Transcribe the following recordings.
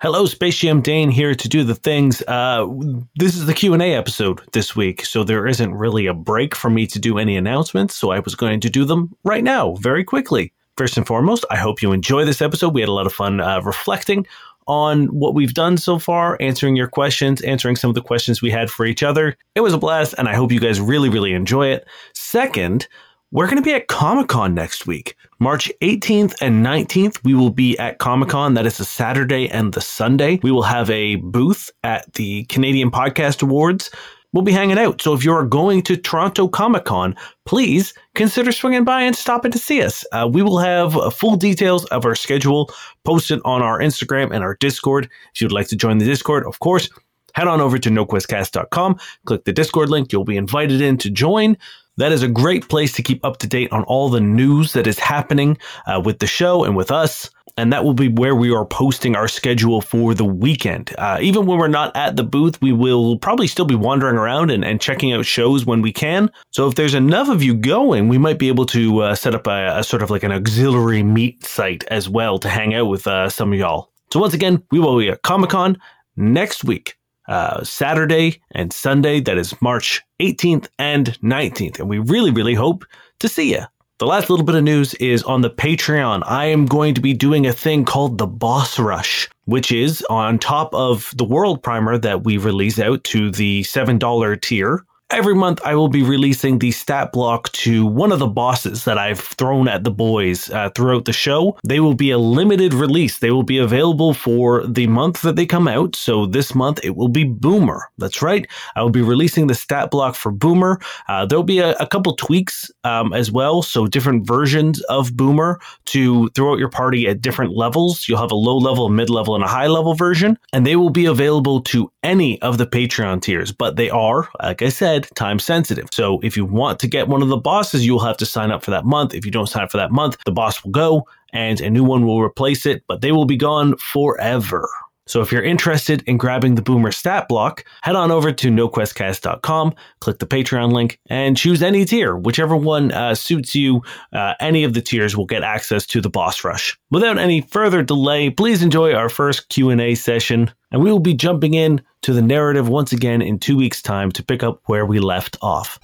Hello, Space Dane here to do the things. Uh, this is the Q and A episode this week, so there isn't really a break for me to do any announcements. So I was going to do them right now, very quickly. First and foremost, I hope you enjoy this episode. We had a lot of fun uh, reflecting on what we've done so far, answering your questions, answering some of the questions we had for each other. It was a blast, and I hope you guys really, really enjoy it. Second, we're going to be at Comic Con next week. March 18th and 19th, we will be at Comic Con. That is the Saturday and the Sunday. We will have a booth at the Canadian Podcast Awards. We'll be hanging out. So if you're going to Toronto Comic Con, please consider swinging by and stopping to see us. Uh, we will have uh, full details of our schedule posted on our Instagram and our Discord. If you'd like to join the Discord, of course, head on over to noquestcast.com, click the Discord link. You'll be invited in to join. That is a great place to keep up to date on all the news that is happening uh, with the show and with us. And that will be where we are posting our schedule for the weekend. Uh, even when we're not at the booth, we will probably still be wandering around and, and checking out shows when we can. So if there's enough of you going, we might be able to uh, set up a, a, sort of like an auxiliary meet site as well to hang out with uh, some of y'all. So once again, we will be at Comic Con next week uh, Saturday and Sunday. That is March 18th and 19th. And we really, really hope to see you. The last little bit of news is on the Patreon. I am going to be doing a thing called the Boss Rush, which is on top of the World Primer that we release out to the $7 tier. Every month, I will be releasing the stat block to one of the bosses that I've thrown at the boys uh, throughout the show. They will be a limited release. They will be available for the month that they come out. So this month, it will be Boomer. That's right. I will be releasing the stat block for Boomer. Uh, there'll be a, a couple tweaks um, as well. So different versions of Boomer to throw out your party at different levels. You'll have a low level, a mid level, and a high level version. And they will be available to any of the Patreon tiers. But they are, like I said, said, time sensitive. So if you want to get one of the bosses, you'll have to sign up for that month. If you don't sign up for that month, the boss will go and a new one will replace it, but they will be gone forever. So if you're interested in grabbing the Boomer stat block, head on over to noquestcast.com, click the Patreon link, and choose any tier. Whichever one uh, suits you, uh, any of the tiers will get access to the boss rush. Without any further delay, please enjoy our first Q&A session, and we will be jumping in to the narrative once again in two weeks' time to pick up where we left off.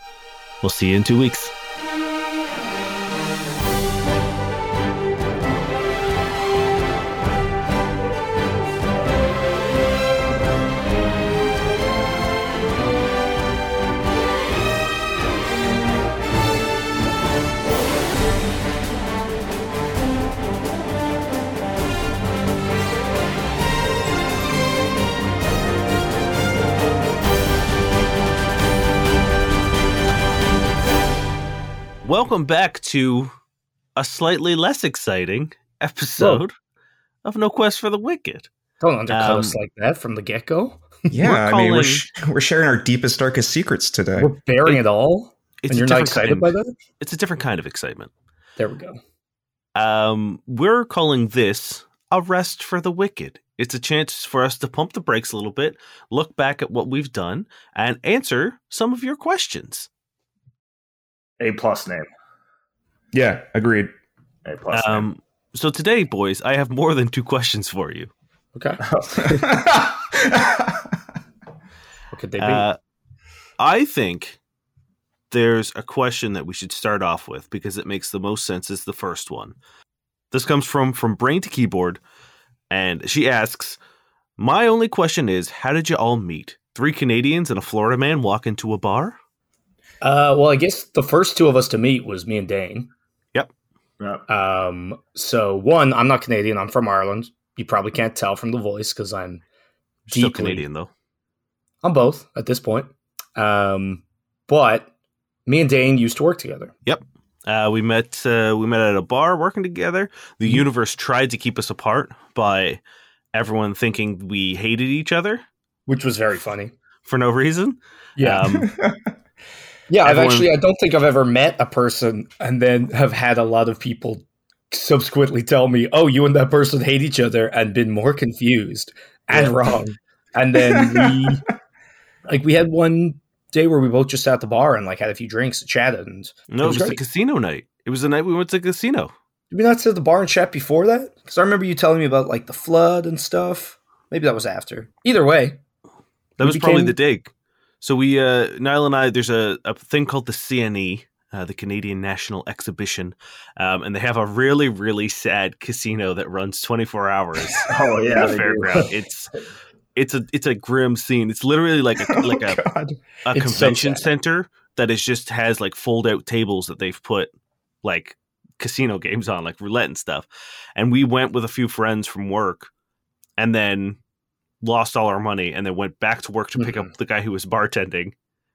We'll see you in two weeks. Welcome back to a slightly less exciting episode Whoa. of No Quest for the Wicked. Don't undercut um, us like that from the get go. Yeah, I mean, we're, sh- we're sharing our deepest, darkest secrets today. We're bearing it, it all. And you're not excited kind, by that? It's a different kind of excitement. There we go. Um, we're calling this a rest for the wicked. It's a chance for us to pump the brakes a little bit, look back at what we've done, and answer some of your questions. A plus name. Yeah, agreed. A plus. Um, so today, boys, I have more than two questions for you. Okay. what could they be? Uh, I think there's a question that we should start off with because it makes the most sense as the first one. This comes from from Brain to Keyboard, and she asks, "My only question is, how did you all meet? Three Canadians and a Florida man walk into a bar?" Uh, well, I guess the first two of us to meet was me and Dane. Yep. Yep. Um, so one, I'm not Canadian. I'm from Ireland. You probably can't tell from the voice because I'm deeply, still Canadian though. I'm both at this point. Um, but me and Dane used to work together. Yep. Uh, we met. Uh, we met at a bar working together. The mm-hmm. universe tried to keep us apart by everyone thinking we hated each other, which was very funny for no reason. Yeah. Um, Yeah, Everyone, I've actually I don't think I've ever met a person and then have had a lot of people subsequently tell me, "Oh, you and that person hate each other," and been more confused and yeah. wrong. And then we, like, we had one day where we both just sat at the bar and like had a few drinks and chatted. And no, it was, it was a casino night. It was the night we went to the casino. Did we not sit at the bar and chat before that? Because I remember you telling me about like the flood and stuff. maybe that was after. Either way, That was probably the dig. So we, uh, Niall and I, there's a, a thing called the CNE, uh, the Canadian National Exhibition, um, and they have a really, really sad casino that runs 24 hours. Oh yeah, the do. fairground. It's it's a it's a grim scene. It's literally like a like oh, a, God. a It's so convention sad. center that is just has like fold out tables that they've put like casino games on, like roulette and stuff. And we went with a few friends from work, and then lost all our money, and then went back to work to pick up the guy who was bartending.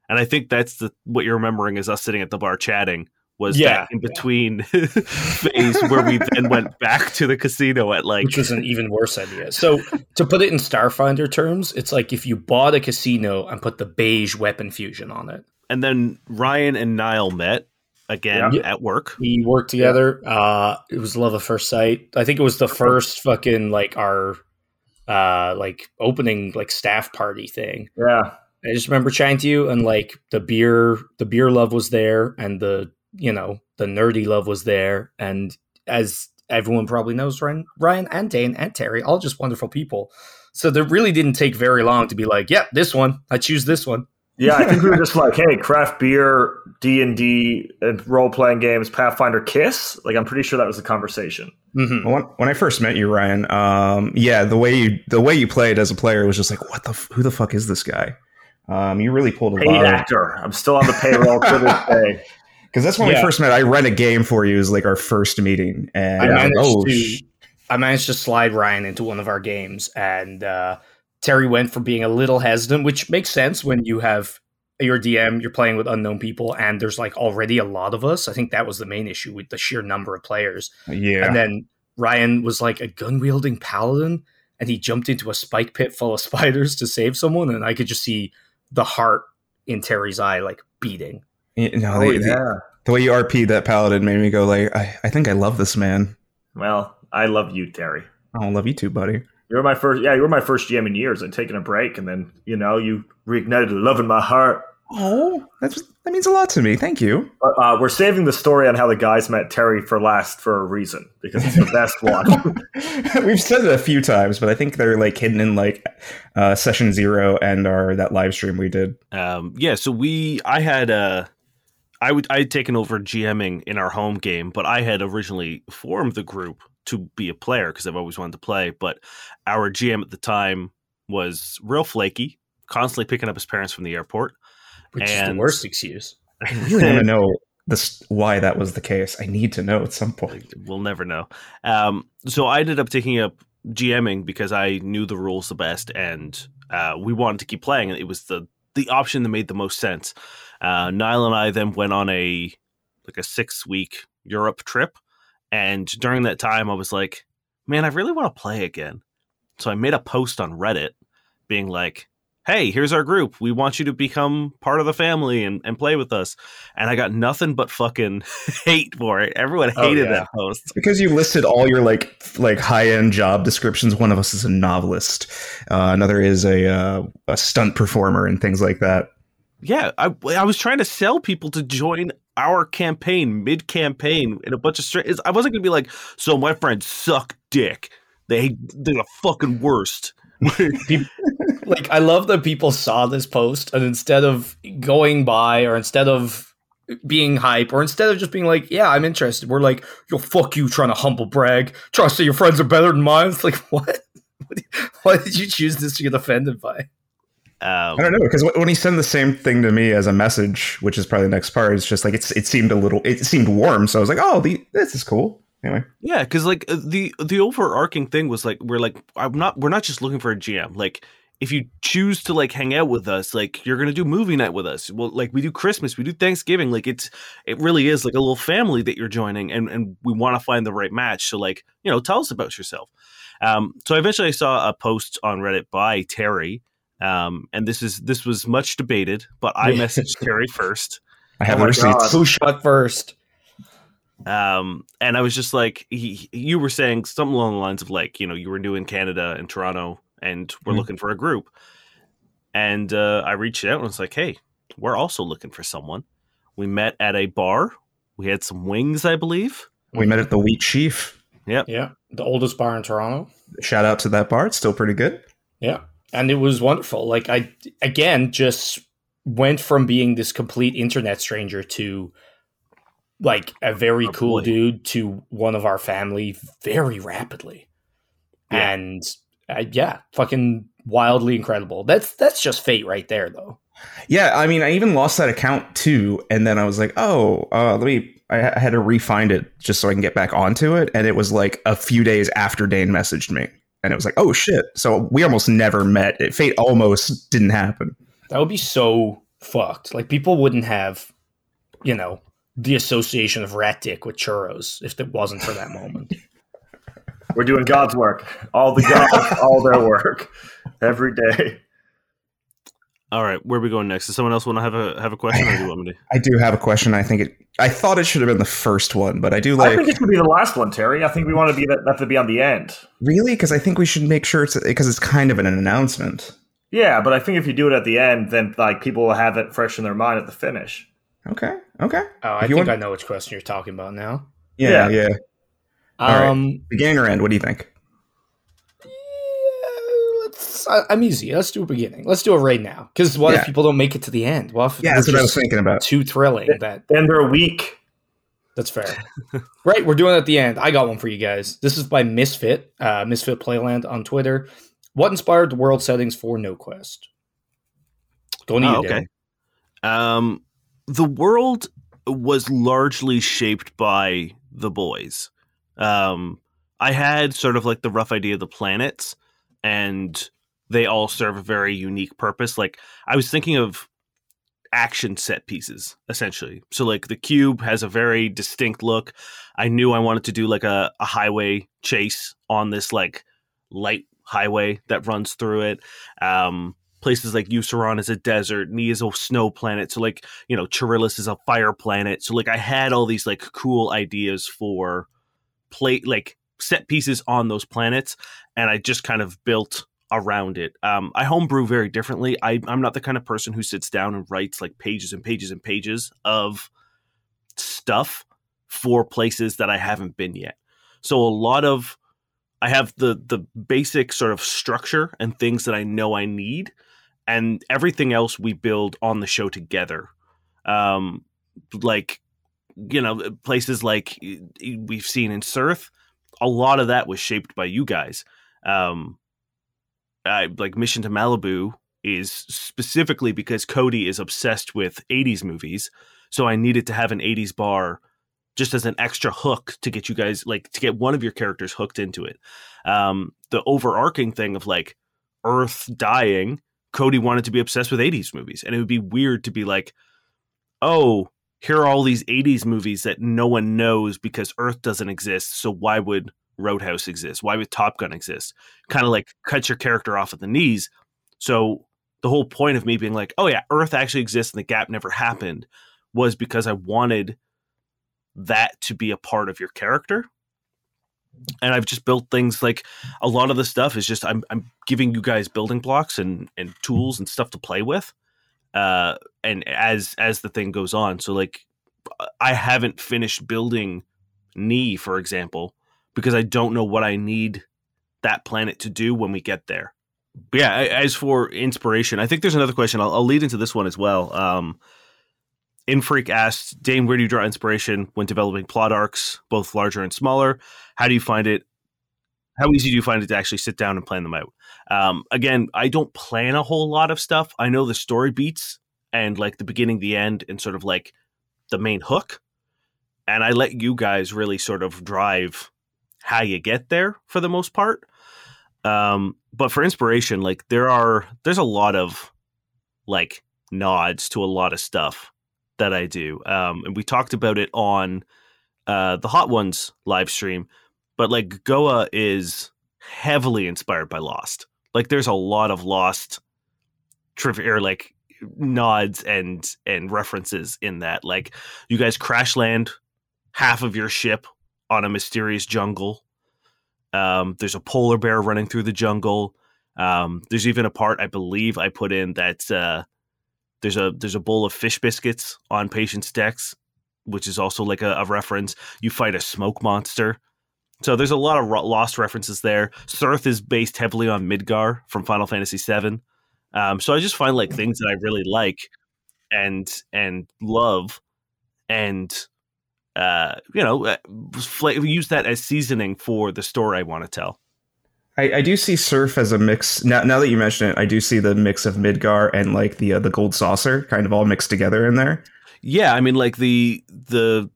And I think that's the what you're remembering is us sitting at the bar chatting. Was Yeah. that in between phase where we then went back to the casino at like which was an even worse idea. So to put it in Starfinder terms, it's like if you bought a casino and put the beige weapon fusion on it. and then Ryan and Niall met again Yeah. at work. We worked together. Uh, it was love at first sight. I think it was the first fucking like our uh like opening like staff party thing. Yeah, I just remember chatting to you and like the beer the beer love was there and the you know the nerdy love was there and as everyone probably knows Ryan, Ryan and Dane and Terry all just wonderful people. So it really didn't take very long to be like, yep, this one. I choose this one. yeah. I think we were just like, hey, craft beer, D and D, and role playing games, Pathfinder, Kiss. Like, I'm pretty sure that was the conversation. Mhm. When, when I first met you, Ryan, um, yeah, the way you the way you played as a player was just like, what the f- who the fuck is this guy? Um, you really pulled a Paid lot of actor. I'm still on the payroll to this day. because that's when Yeah. we first met. I ran a game for you as like our first meeting, and I I was like, managed oh, to sh- I managed to slide Ryan into one of our games, and uh, Terry went from being a little hesitant, which makes sense when you have your DM, you're playing with unknown people, and there's like already a lot of us. I think that was the main issue with the sheer number of players. yeah. And then Ryan was like a gun wielding paladin, and he jumped into a spike pit full of spiders to save someone, and I could just see the heart in Terry's eye like beating. You know, Oh, the, the- yeah. the way you RP that paladin made me go like, I, I think I love this man. Well, I love you, Terry. I love you too, buddy. You were my first. Yeah, you were my first GM in years. I'd taken a break, and then you know you reignited love in my heart. Oh, that's that means a lot to me. Thank you. But, uh, we're saving the story on how the guys met Terry for last for a reason because it's the best one. We've said it a few times, but I think they're like hidden in like uh, session zero and our that live stream we did. Um, yeah, so we, I had, uh, I would, I had taken over GMing in our home game, but I had originally formed the group to be a player because I've always wanted to play. But our GM at the time was real flaky, constantly picking up his parents from the airport. Which is the worst excuse. I really want to know this why that was the case. I need to know at some point. We'll never know. Um, so I ended up taking up GMing because I knew the rules the best, and uh, we wanted to keep playing. And it was the the option that made the most sense. Uh, Niall and I then went on a like a six week Europe trip, and during that time, I was like, "Man, I really want to play again." So I made a post on Reddit, being like. Hey, here's our group. We want you to become part of the family and, and play with us. And I got nothing but fucking hate for it. Everyone Oh, hated yeah. that post. Because you listed all your like like high end job descriptions. One of us is a novelist. Uh, another is a uh, a stunt performer and things like that. Yeah, I, I was trying to sell people to join our campaign mid campaign in a bunch of straight. I wasn't going to be like, so my friends suck dick. They they're the fucking worst. Like I love that people saw this post and instead of going by or instead of being hype or instead of just being like, yeah, I'm interested, we're like, yo, fuck you, trying to humble brag, trying to say your friends are better than mine. It's like, what? Why did you choose this to get offended by? Um, I don't know because when he sent the same thing to me as a message, which is probably the next part, it's just like it's it seemed a little it seemed warm. So I was like, oh, the, this is cool. Anyway, Yeah, because like uh, the the overarching thing was like we're like I'm not we're not just looking for a GM. Like if you choose to like hang out with us, like you're gonna do movie night with us. Well, like we do Christmas, we do Thanksgiving. Like it's it really is like a little family that you're joining, and and we want to find the right match. So like you know, tell us about yourself. Um, so eventually, I saw a post on Reddit by Terry, um, and this is this was much debated, but I messaged Terry first. I have Oh my receipts. Who shot first? Um and i was just like he, you were saying something along the lines of like you know you were new in canada and toronto and we're Mhm. looking for a group and uh i reached out and was like hey we're also looking for someone we met at a bar we had some wings i believe We met at the Wheat Sheaf. Yeah. Yeah, the oldest bar in Toronto. Shout out to that bar. It's still pretty good. Yeah. And it was wonderful. Like I again just went from being this complete internet stranger to like a very cool dude to one of our family very rapidly. Yeah. And uh, yeah, fucking wildly incredible. That's that's just fate right there though. Yeah, I mean, I even lost that account too, and then I was like, "Oh, uh, let me." I had to re-find it just so I can get back onto it, and it was like a few days after Dane messaged me, and it was like, "Oh shit!" So we almost never met. It, fate almost didn't happen. That would be so fucked. Like people wouldn't have, you know, the association of rat dick with churros if it wasn't for that moment. We're doing God's work. All the gods, all their work every day. All right, where are we going next? Does someone else want to have a have a question, or do you want me to? I do have a question. I think it. I thought it should have been the first one, but I do like. I think it should be the last one, Terry. I think we want to be that, that to be on the end. Really? Because I think we should make sure it's because it's kind of an announcement. Yeah, but I think if you do it at the end, then like people will have it fresh in their mind at the finish. Okay. Okay. Oh, I think want... I know which question you're talking about now. Yeah. Yeah. yeah. Um, right. beginning or end? What do you think? I'm easy. Let's do a beginning. Let's do it right now. Because what yeah. if people don't make it to the end? Well, yeah, that's what I was thinking about. Too thrilling. That then they're weak. That's fair. right, we're doing it at the end. I got one for you guys. This is by Misfit, uh, Misfit Playland on Twitter. What inspired the world settings for No Quest? Going oh, okay. Um, the world was largely shaped by the boys. Um, I had sort of like the rough idea of the planets, and they all serve a very unique purpose. Like I was thinking of action set pieces essentially. So like the cube has a very distinct look. I knew I wanted to do like a, a highway chase on this like light highway that runs through it. Um, places like Euceron is a desert, Ni is a snow planet. So like, you know, Charillus is a fire planet. So like I had all these like cool ideas for play like set pieces on those planets and I just kind of built around it. Um, I homebrew very differently. I, I'm not the kind of person who sits down and writes like pages and pages and pages of stuff for places that I haven't been yet. So a lot of I have the the basic sort of structure and things that I know I need, and everything else we build on the show together. Um, like you know places like we've seen in Surth, a lot of that was shaped by you guys. Um, I, like Mission to Malibu is specifically because Cody is obsessed with 80s movies. So I needed to have an 80s bar just as an extra hook to get you guys like to get one of your characters hooked into it. Um, the overarching thing of like Earth dying, Cody wanted to be obsessed with 80s movies. And it would be weird to be like, oh, here are all these 80s movies that no one knows because Earth doesn't exist. So why would Roadhouse exist? Why would Top Gun exist? Kind of like cut your character off at the knees. So the whole point of me being like, oh yeah, Earth actually exists and the gap never happened was because I wanted that to be a part of your character. And I've just built things like a lot of the stuff is just I'm I'm giving you guys building blocks and and tools and stuff to play with. Uh and as as the thing goes on. So like I haven't finished building Ni, for example, because I don't know what I need that planet to do when we get there. Yeah, as for inspiration, I think there's another question. I'll, I'll lead into this one as well. Um, Infreak asked, Dane, where do you draw inspiration when developing plot arcs, both larger and smaller? How do you find it? How easy do you find it to actually sit down and plan them out? Um, again, I don't plan a whole lot of stuff. I know the story beats and like the beginning, the end, and sort of like the main hook. And I let you guys really sort of drive how you get there for the most part. Um, but for inspiration, like there are there's a lot of like nods to a lot of stuff that I do. Um, and we talked about it on uh, the Hot Ones live stream. But like Goa is heavily inspired by Lost. Like there's a lot of Lost trivia or like nods and and references in that. Like you guys crash land half of your ship on a mysterious jungle. Um, there's a polar bear running through the jungle. Um, there's even a part I believe I put in that uh, there's a there's a bowl of fish biscuits on patient's decks, which is also like a, a reference. You fight a smoke monster. So there's a lot of lost references there. Cirth is based heavily on Midgar from Final Fantasy VII. Um, so I just find like things that I really like and and love, and uh, you know, uh, use that as seasoning for the story I want to tell. I, I, do see Surf as a mix. Now, now that you mention it, I do see the mix of Midgar and like the uh, the Gold Saucer kind of all mixed together in there. Yeah, I mean, like the the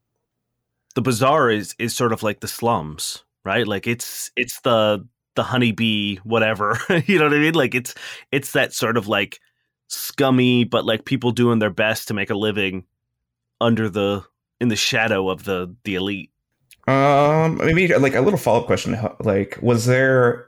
the bazaar is is sort of like the slums, right? Like it's it's the the honeybee whatever. you know what I mean? Like it's it's that sort of like scummy but like people doing their best to make a living under the in the shadow of the the elite. Um maybe like a little follow-up question like was there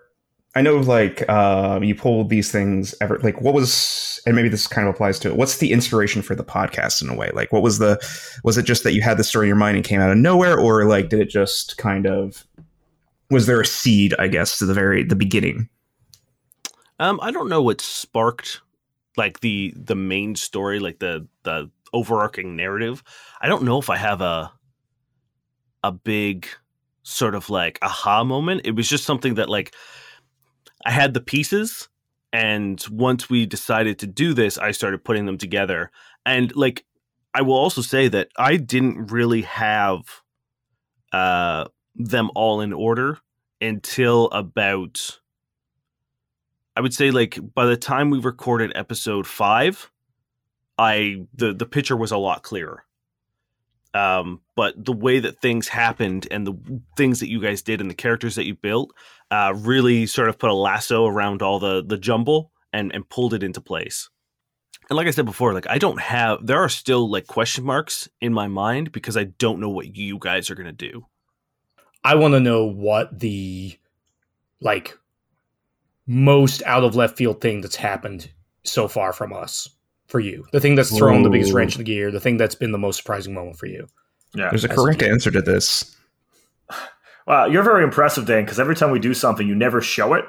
I know like uh, you pulled these things ever like what was and maybe this kind of applies to it. What's the inspiration for the podcast in a way? Like what was the was it just that you had the story in your mind and came out of nowhere or like did it just kind of was there a seed, I guess, to the very the beginning? Um I don't know what sparked like the the main story, like the the overarching narrative. I don't know if I have a a big sort of like aha moment. It was just something that like I had the pieces and once we decided to do this, I started putting them together. And like I will also say that I didn't really have uh them all in order until about I would say like by the time we recorded episode 5, I the the picture was a lot clearer. Um, but the way that things happened and the things that you guys did and the characters that you built uh, really sort of put a lasso around all the the jumble and and pulled it into place. And like I said before, like I don't have there are still like question marks in my mind because I don't know what you guys are gonna do. I want to know what the like most out of left field thing that's happened so far from us for you? The thing that's thrown Ooh. the biggest wrench in the gear, the thing that's been the most surprising moment for you. Yeah, there's a correct a answer to this. Wow, you're very impressive, Dan. Because every time we do something, you never show it.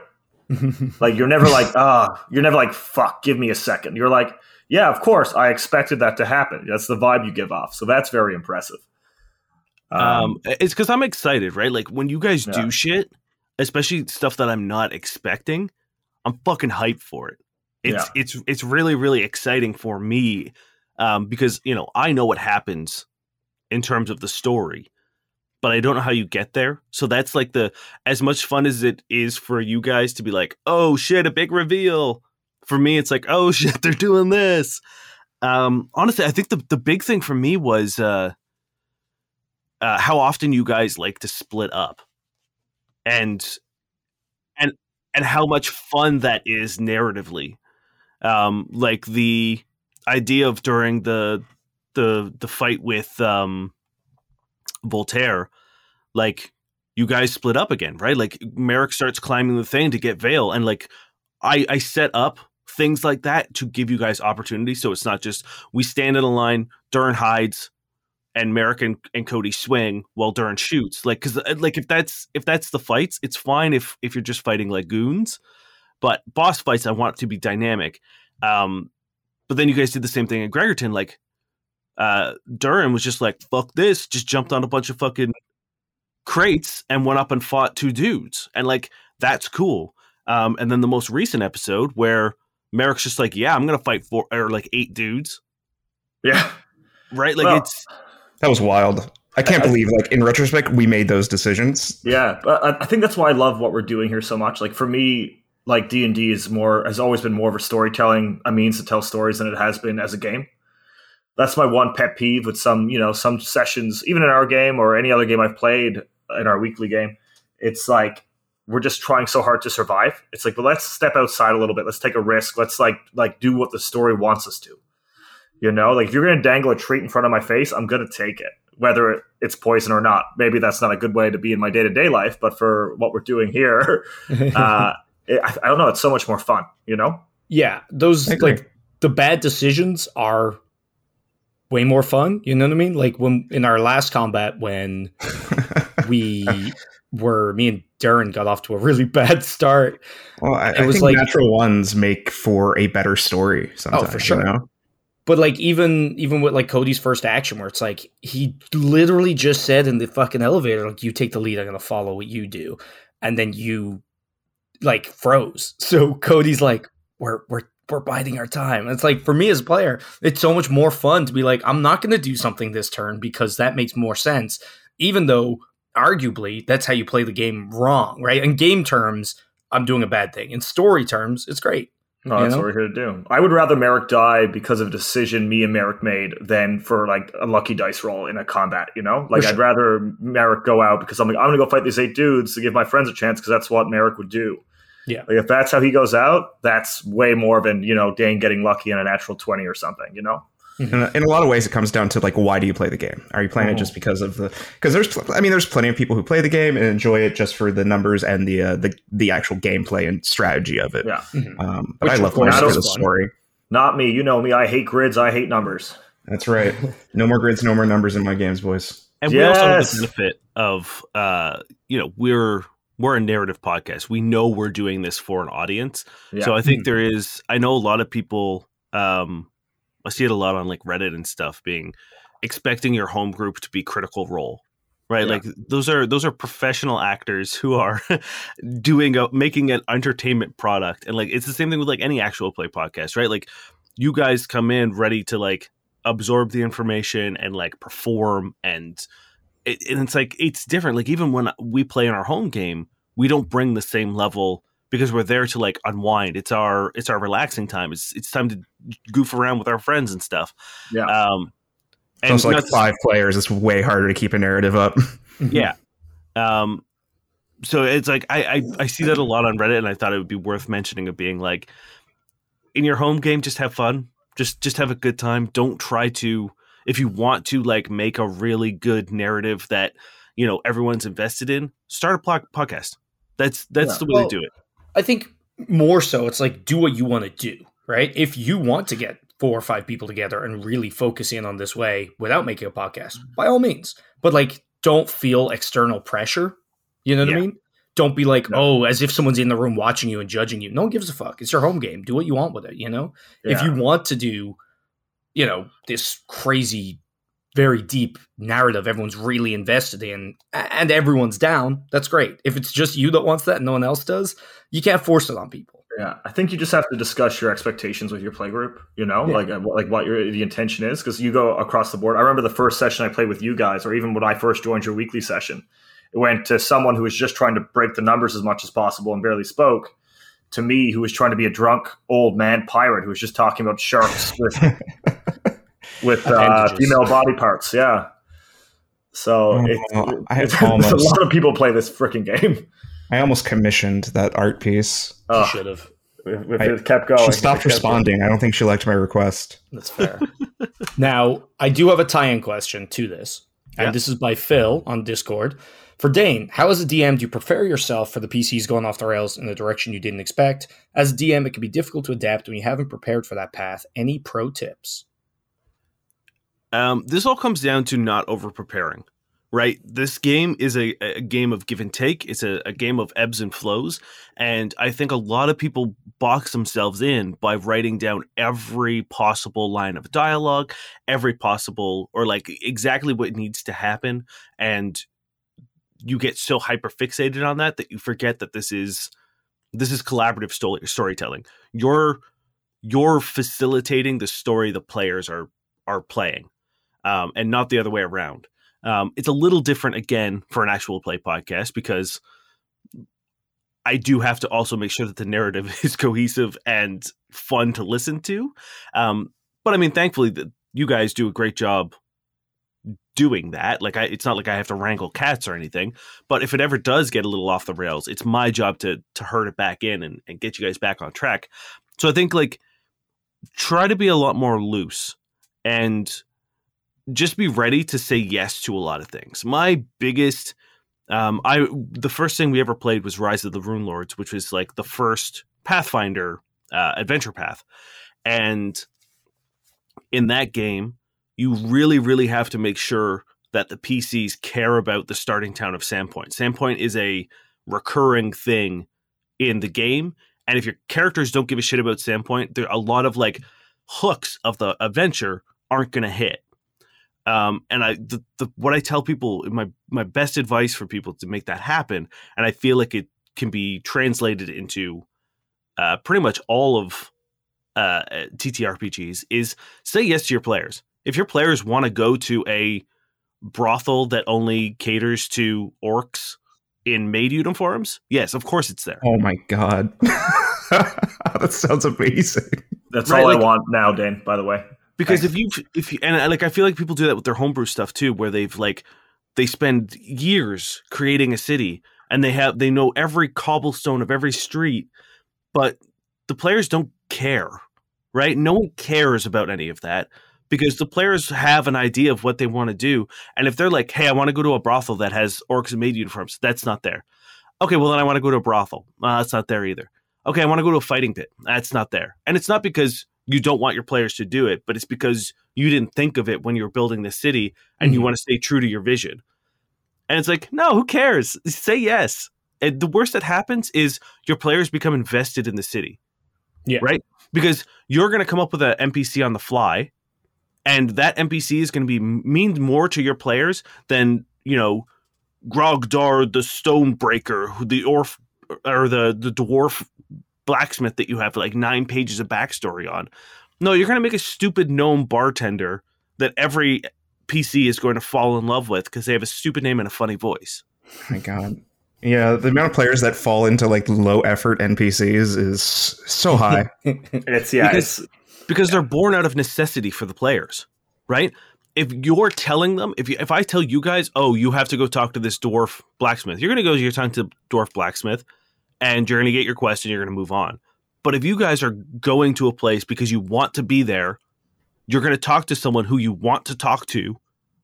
like you're never like, ah, oh, you're never like, fuck, give me a second. You're like, yeah, of course, I expected that to happen. That's the vibe you give off. So that's very impressive. Um, um it's because I'm excited, right? Like when you guys yeah. do shit, especially stuff that I'm not expecting, I'm fucking hyped for it. It's yeah. it's it's really really exciting for me um, because you know I know what happens in terms of the story, but I don't know how you get there. So that's like the as much fun as it is for you guys to be like, oh shit, a big reveal. For me, it's like, oh shit, they're doing this. Um, honestly, I think the the big thing for me was uh, uh, how often you guys like to split up, and and and how much fun that is narratively um, like the idea of during the the the fight with um, Voltaire, like you guys split up again, right? Like Merrick starts climbing the thing to get Vale, and like I I set up things like that to give you guys opportunity, so it's not just we stand in a line, Durin hides, and Merrick and, and Cody swing while Durin shoots. Like because uh, like if that's if that's the fights, it's fine if if you're just fighting like goons. But boss fights, I want it to be dynamic. Um, but then you guys did the same thing at Gregerton. Like, uh, Durin was just like, fuck this, just jumped on a bunch of fucking crates and went up and fought two dudes. And like, that's cool. Um, and then the most recent episode where Merrick's just like, yeah, I'm going to fight four or like eight dudes. Yeah. Right. Like, well, it's that was wild. I can't I, believe, like in retrospect, we made those decisions. Yeah, I think that's why I love what we're doing here so much. Like for me, like D and D is more has always been more of a storytelling, a means to tell stories than it has been as a game. That's my one pet peeve with some, you know, some sessions, even in our game or any other game I've played in our weekly game. It's like we're just trying so hard to survive. It's like, well, let's step outside a little bit. Let's take a risk. Let's like like do what the story wants us to. You know, like if you're going to dangle a treat in front of my face, I'm going to take it, whether it's poison or not. Maybe that's not a good way to be in my day to day life, but for what we're doing here, uh, it, I, I, don't know. It's so much more fun, you know? Yeah. Those, like, the bad decisions are way more fun. You know what I mean? Like, when in our last combat, when we were, me and Durin got off to a really bad start. Well, I, it I was like natural ones make for a better story oh, sometimes. Oh, for sure. You know? But like even even with like Cody's first action, where it's like he literally just said in the fucking elevator, like you take the lead, I'm gonna follow what you do, and then you like froze. So Cody's like, we're we're we're biding our time. And it's like for me as a player, it's so much more fun to be like, I'm not gonna do something this turn because that makes more sense, even though arguably that's how you play the game wrong, right? In game terms, I'm doing a bad thing. In story terms, it's great. No, that's know? what we're here to do. I would rather Merrick die because of a decision me and Merrick made than for like a lucky dice roll in a combat. You know, like sure. I'd rather Merrick go out because I'm like I'm gonna go fight these eight dudes to give my friends a chance because that's what Merrick would do. Yeah, like if that's how he goes out, that's way more than you know Dane getting lucky in a natural twenty or something. You know. Mm-hmm. In, a, lot of ways, it comes down to like, why do you play the game? Are you playing oh. it just because of the? Because there's, I mean, there's plenty of people who play the game and enjoy it just for the numbers and the uh, the the actual gameplay and strategy of it. Yeah, mm-hmm. um, but Which I love most the story. Not me. You know me. I hate grids. I hate numbers. That's right. No more grids. No more numbers in my games, boys. And yes. we also have the benefit of, uh, you know, we're we're a narrative podcast. We know we're doing this for an audience. Yeah. So I think mm-hmm. there is. I know a lot of people. Um, I see it a lot on like Reddit and stuff being expecting your home group to be critical role right? Yeah. like those are those are professional actors who are doing a making an entertainment product. And like it's the same thing with like any actual play podcast right? Like you guys come in ready to like absorb the information and like perform and it, and it's like it's different. Like even when we play in our home game we don't bring the same level because we're there to like unwind. It's our it's our relaxing time. It's it's time to goof around with our friends and stuff. Yeah. Um, and it's like five players. It's way harder to keep a narrative up. yeah. Um, so it's like I, I I see that a lot on Reddit, and I thought it would be worth mentioning of being like, in your home game, just have fun. Just just have a good time. Don't try to if you want to like make a really good narrative that you know everyone's invested in. Start a podcast. That's that's yeah. the way well, to do it. I think more so it's like do what you want to do, right? If you want to get four or five people together and really focus in on this way without making a podcast, mm-hmm. by all means. But like don't feel external pressure. You know what yeah. I mean? Don't be like, no. oh, as if someone's in the room watching you and judging you. No one gives a fuck. It's your home game. Do what you want with it, you know? Yeah. If you want to do, you know, this crazy very deep narrative everyone's really invested in and everyone's down that's great. If it's just you that wants that and no one else does you can't force it on people. Yeah i think you just have to discuss your expectations with your play group you know yeah. like uh, like what your the intention is because you go across the board. I remember the first session i played with you guys or even when i first joined your weekly session it went to someone who was just trying to break the numbers as much as possible and barely spoke to me who was trying to be a drunk old man pirate who was just talking about sharks with with uh, female body parts. Yeah. So oh, it, I have almost, a lot of people play this freaking game. I almost commissioned that art piece. Oh, should have. If, if it kept going, she stopped responding. Going. I don't think she liked my request. That's fair. now, I do have a tie-in question to this, and this is by Phil on Discord. For Dane, how as a DM do you prepare yourself for the PCs going off the rails in the direction you didn't expect? As a DM, it can be difficult to adapt when you haven't prepared for that path. Any pro tips? Um, this all comes down to not over preparing, right? This game is a, a game of give and take. It's a, a, game of ebbs and flows. And I think a lot of people box themselves in by writing down every possible line of dialogue, every possible, or like exactly what needs to happen. And you get so hyper fixated on that that you forget that this is this is collaborative story, storytelling. You're you're facilitating the story the players are are playing um, and not the other way around. Um, it's a little different again for an actual play podcast because I do have to also make sure that the narrative is cohesive and fun to listen to. Um, but I mean, thankfully, that you guys do a great job doing that. Like, I, it's not like I have to wrangle cats or anything. But if it ever does get a little off the rails, it's my job to to herd it back in and, and get you guys back on track. So I think like try to be a lot more loose and just be ready to say yes to a lot of things. My biggest um I the first thing we ever played was Rise of the Runelords, which was like the first Pathfinder uh, adventure path. And in that game, you really really have to make sure that the PCs care about the starting town of Sandpoint. Sandpoint is a recurring thing in the game, and if your characters don't give a shit about Sandpoint, there are a lot of like hooks of the adventure aren't going to hit. Um, and I, the, the, what I tell people, my my best advice for people to make that happen, and I feel like it can be translated into uh, pretty much all of uh, TTRPGs, is say yes to your players. If your players want to go to a brothel that only caters to orcs in maid uniforms, yes, of course it's there. Oh my god, that sounds amazing. That's right, all like, I want now, Dan. By the way, because Thanks. if you if you and like I feel like people do that with their homebrew stuff too, where they've like they spend years creating a city and they have they know every cobblestone of every street, but the players don't care, right? No one cares about any of that because the players have an idea of what they want to do, and if they're like, "Hey, I want to go to a brothel that has orcs and maid uniforms," that's not there. Okay, well then I want to go to a brothel. Uh, that's not there either. Okay, I want to go to a fighting pit. That's not there, and it's not because you don't want your players to do it, but it's because you didn't think of it when you were building the city and mm-hmm. you want to stay true to your vision. And it's like, no, who cares? Say yes. And the worst that happens is your players become invested in the city. Yeah. Right? Because you're going to come up with an NPC on the fly, and that NPC is going to be mean more to your players than, you know, Grogdar the Stonebreaker, who the Orf or the the dwarf blacksmith that you have like nine pages of backstory on. No, you're going to make a stupid gnome bartender that every PC is going to fall in love with because they have a stupid name and a funny voice. Oh my god. Yeah, the amount of players that fall into like low effort NPCs is so high. it's yeah, because, it's... because they're born out of necessity for the players, right? If you're telling them, if you, if I tell you guys, oh, you have to go talk to this dwarf blacksmith, you're going to go. You're talking to dwarf blacksmith and you're going to get your quest and you're going to move on. But if you guys are going to a place because you want to be there, you're going to talk to someone who you want to talk to,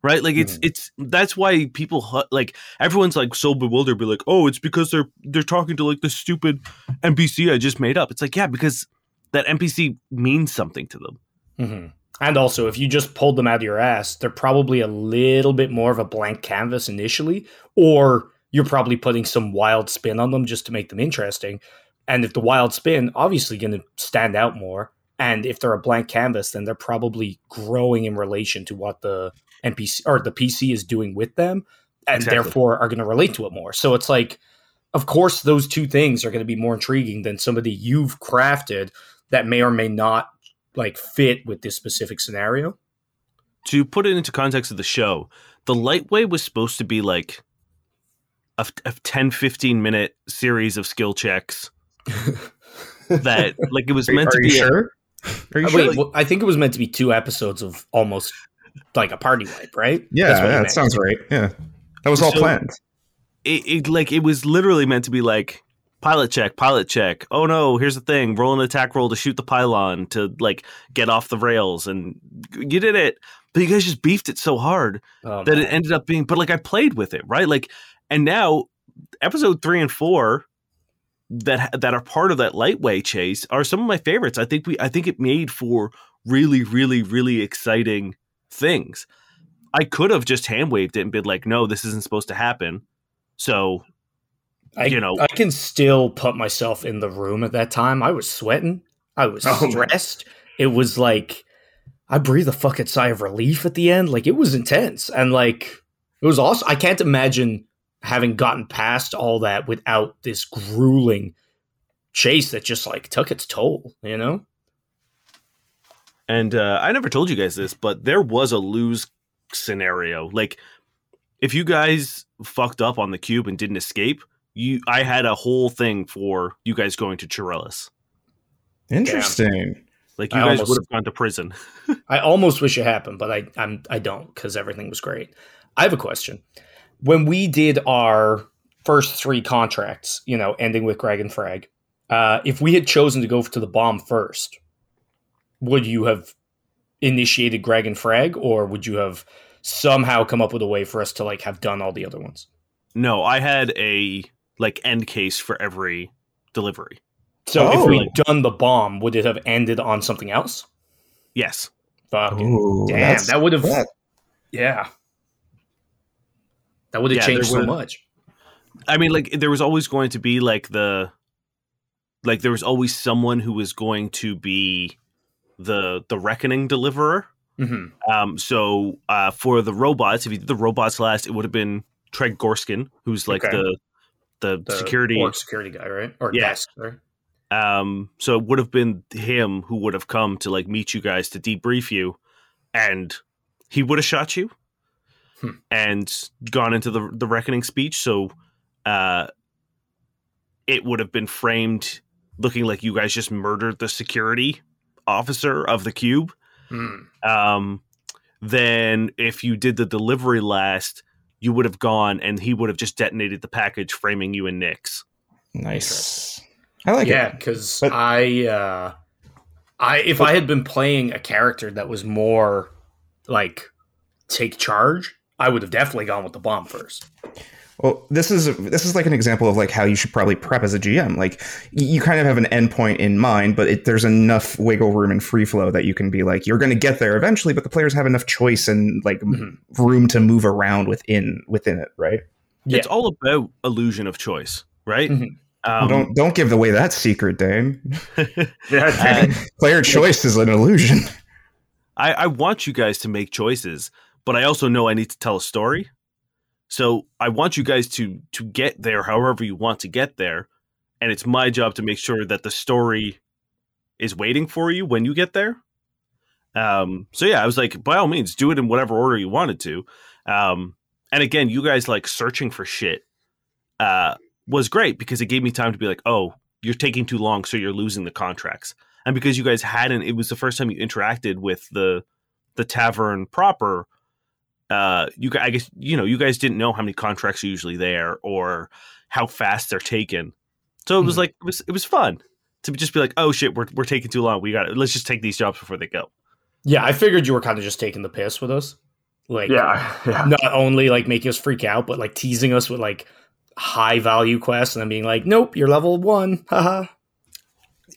right? Like it's mm. it's that's why people like everyone's like so bewildered, be like, oh, it's because they're they're talking to like the stupid NPC I just made up. It's like yeah, because that NPC means something to them. Mm-hmm. And also, if you just pulled them out of your ass, they're probably a little bit more of a blank canvas initially, or you're probably putting some wild spin on them just to make them interesting. And if the wild spin, obviously going to stand out more. And if they're a blank canvas, then they're probably growing in relation to what the NPC or the PC is doing with them, and exactly. therefore are going to relate to it more. So it's like, of course, those two things are going to be more intriguing than somebody you've crafted that may or may not like fit with this specific scenario. To put it into context of the show, the lightweight was supposed to be like a, a 10 15 minute series of skill checks that like it was meant are, to are be sure are you uh, sure? Wait, well, I think it was meant to be two episodes of almost like a party wipe, right? Yeah, yeah that sounds right. Yeah, that was all so planned. It, it like it was literally meant to be like pilot check, pilot check. Oh no, here's the thing: roll an attack roll to shoot the pylon to like get off the rails, and you did it. But you guys just beefed it so hard oh, that man. it ended up being. But like I played with it, right? Like and now episode three and four that that are part of that lightweight chase are some of my favorites. I think we I think it made for really, really, really exciting things. I could have just hand waved it and been like, no, this isn't supposed to happen. So I, you know, I can still put myself in the room at that time. I was sweating. I was oh, stressed. Man. It was like I breathed a fucking sigh of relief at the end. Like it was intense and like it was awesome. I can't imagine having gotten past all that without this grueling chase that just like took its toll, you know? And uh, I never told you guys this, but there was a lose scenario. Like, if you guys fucked up on the cube and didn't escape, you I had a whole thing for you guys going to Chirelis. Interesting. Damn. Like you I guys almost, would have gone to prison. I almost wish it happened, but I I'm I don't because everything was great. I have a question when we did our first three contracts, you know, ending with Greg and Frag, uh, if we had chosen to go to the bomb first, would you have initiated Greg and Frag, or would you have somehow come up with a way for us to like have done all the other ones? No, I had a like end case for every delivery. So oh. if we'd done the bomb, would it have ended on something else? Yes. Fucking Ooh, damn, that would have. Yeah. That would have yeah, changed so much. I mean, like there was always going to be like the like there was always someone who was going to be the the reckoning deliverer. Mm-hmm. Um, so uh, for the robots, if you did the robots last, it would have been Treg Gorskin, who's like Okay. the, the The security. security guy, right? Or Yeah. desk, right? Um, so it would have been him who would have come to like meet you guys to debrief you, and he would have shot you, Hmm. and gone into the the reckoning speech. So, uh, it would have been framed looking like you guys just murdered the security officer of the cube. Hmm. Um, then if you did the delivery last, you would have gone, and he would have just detonated the package, framing you and Nix. Nice. I like yeah, it. because But- I, uh, I if I had been playing a character that was more like take charge, I would have definitely gone with the bomb first. Well, this is this is like an example of like how you should probably prep as a GM. Like you kind of have an endpoint in mind, but it, there's enough wiggle room and free flow that you can be like you're going to get there eventually, but the players have enough choice and like m- Mhm. room to move around within within it, right? It's all about illusion of choice, right? Mhm. Um, don't don't give away that secret, Dane. Yeah, Uh, Player choice is an illusion. I, I want you guys to make choices, but I also know I need to tell a story. So I want you guys to to get there however you want to get there, and it's my job to make sure that the story is waiting for you when you get there. Um, so yeah, I was like, by all means, do it in whatever order you wanted to. Um, and again, you guys like searching for shit uh, was great because it gave me time to be like, oh, you're taking too long, so you're losing the contracts and because you guys hadn't it was the first time you interacted with the the tavern proper uh you i guess you know you guys didn't know how many contracts are usually there or how fast they're taken so it was Mhm. like it was it was fun to just be like oh shit we're, we're taking too long we got to let's just take these jobs before they go Yeah, I figured you were kind of just taking the piss with us, like yeah, yeah. not only like making us freak out, but like teasing us with like high value quests, and then being like, "Nope, you're level one." Haha.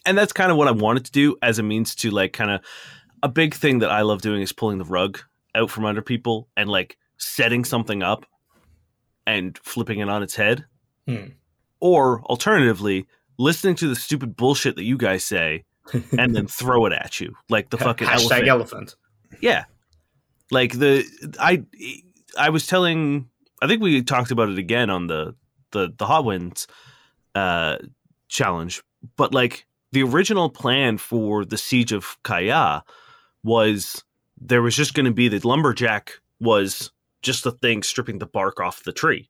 and that's kind of what I wanted to do as a means to like kind of a big thing that I love doing is pulling the rug out from under people and like setting something up and flipping it on its head. Hmm. Or alternatively, listening to the stupid bullshit that you guys say and then throw it at you like the fucking Hashtag elephant. elephant. Yeah. Like the I I was telling I think we talked about it again on the the the Hot Winds uh challenge, but like the original plan for the siege of Kaya was there was just going to be the lumberjack was just the thing stripping the bark off the tree.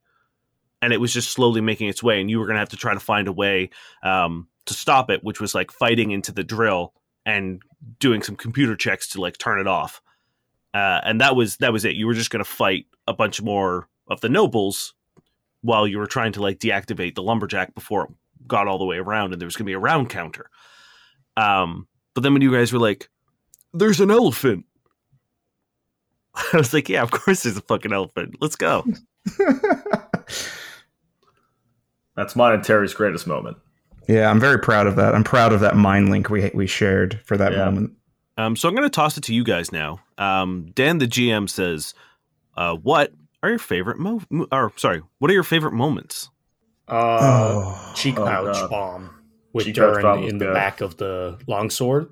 And it was just slowly making its way and you were going to have to try to find a way um to stop it, which was like fighting into the drill and doing some computer checks to like turn it off. Uh, and that was that was it. You were just going to fight a bunch more of the nobles while you were trying to like deactivate the lumberjack before it got all the way around, and there was going to be a round counter. Um, but then when you guys were like, "There's an elephant," I was like, "Yeah, of course there's a fucking elephant. Let's go." That's mine and Terry's greatest moment. yeah, I'm very proud of that. I'm proud of that mind link we we shared for that Yeah. moment. Um, so I'm going to toss it to you guys now. Um, Dan, the GM, says, uh, "What are your favorite mo? mo- Or sorry, what are your favorite moments?" Uh, oh. cheek Oh, pouch God. bomb with Cheek Durin bomb in the good. back of the longsword.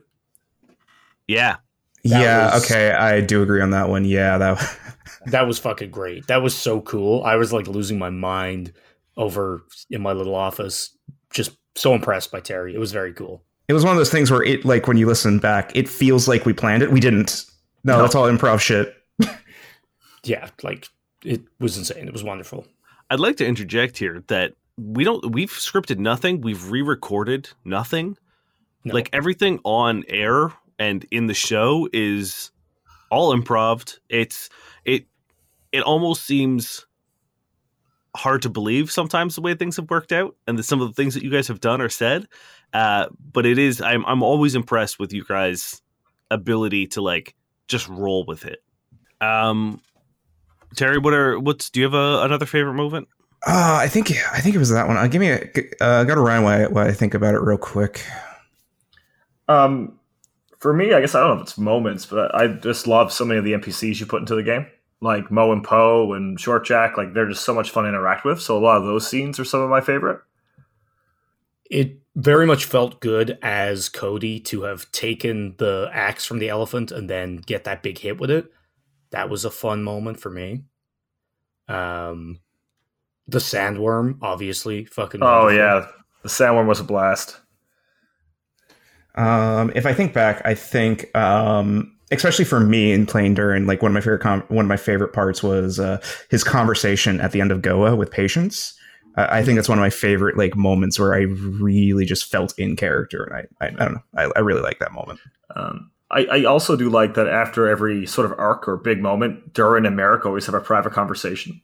Yeah, That yeah, was- okay, I do agree on that one. Yeah, that That was fucking great. That was so cool. I was like losing my mind over in my little office, just so impressed by Terry. It was very cool. it was one of those things where it like when you listen back, it feels like we planned it. We didn't. No, No. that's all improv shit. Yeah, like it was insane. It was wonderful. I'd like to interject here that we don't we've scripted nothing, we've re-recorded nothing. No. Like everything on air and in the show is all improv. It's it it almost seems hard to believe sometimes the way things have worked out and the, some of the things that you guys have done or said. Uh, but it is I'm I'm always impressed with you guys' ability to like just roll with it. Um Terry, what are what's do you have a, another favorite movement? Uh, I think I think it was that one. Uh, give me a. Uh, got to run while, while I think about it real quick. Um, for me, I guess I don't know if it's moments, but I just love so many of the NPCs you put into the game, like Mo and Poe and Short Jack. Like they're just so much fun to interact with. So a lot of those scenes are some of my favorite. It very much felt good as Cody to have taken the axe from the elephant and then get that big hit with it. That was a fun moment for me. Um, the sandworm, obviously, fucking. Oh wonderful. yeah, the sandworm was a blast. Um, if I think back, I think, um, especially for me in playing Durin, like one of my favorite com- one of my favorite parts was uh, his conversation at the end of Goa with Patience. Uh, I think that's one of my favorite like moments where I really just felt in character, and I I, I don't know, I, I really like that moment. Um, I, I also do like that after every sort of arc or big moment, Durin and Merrick always have a private conversation.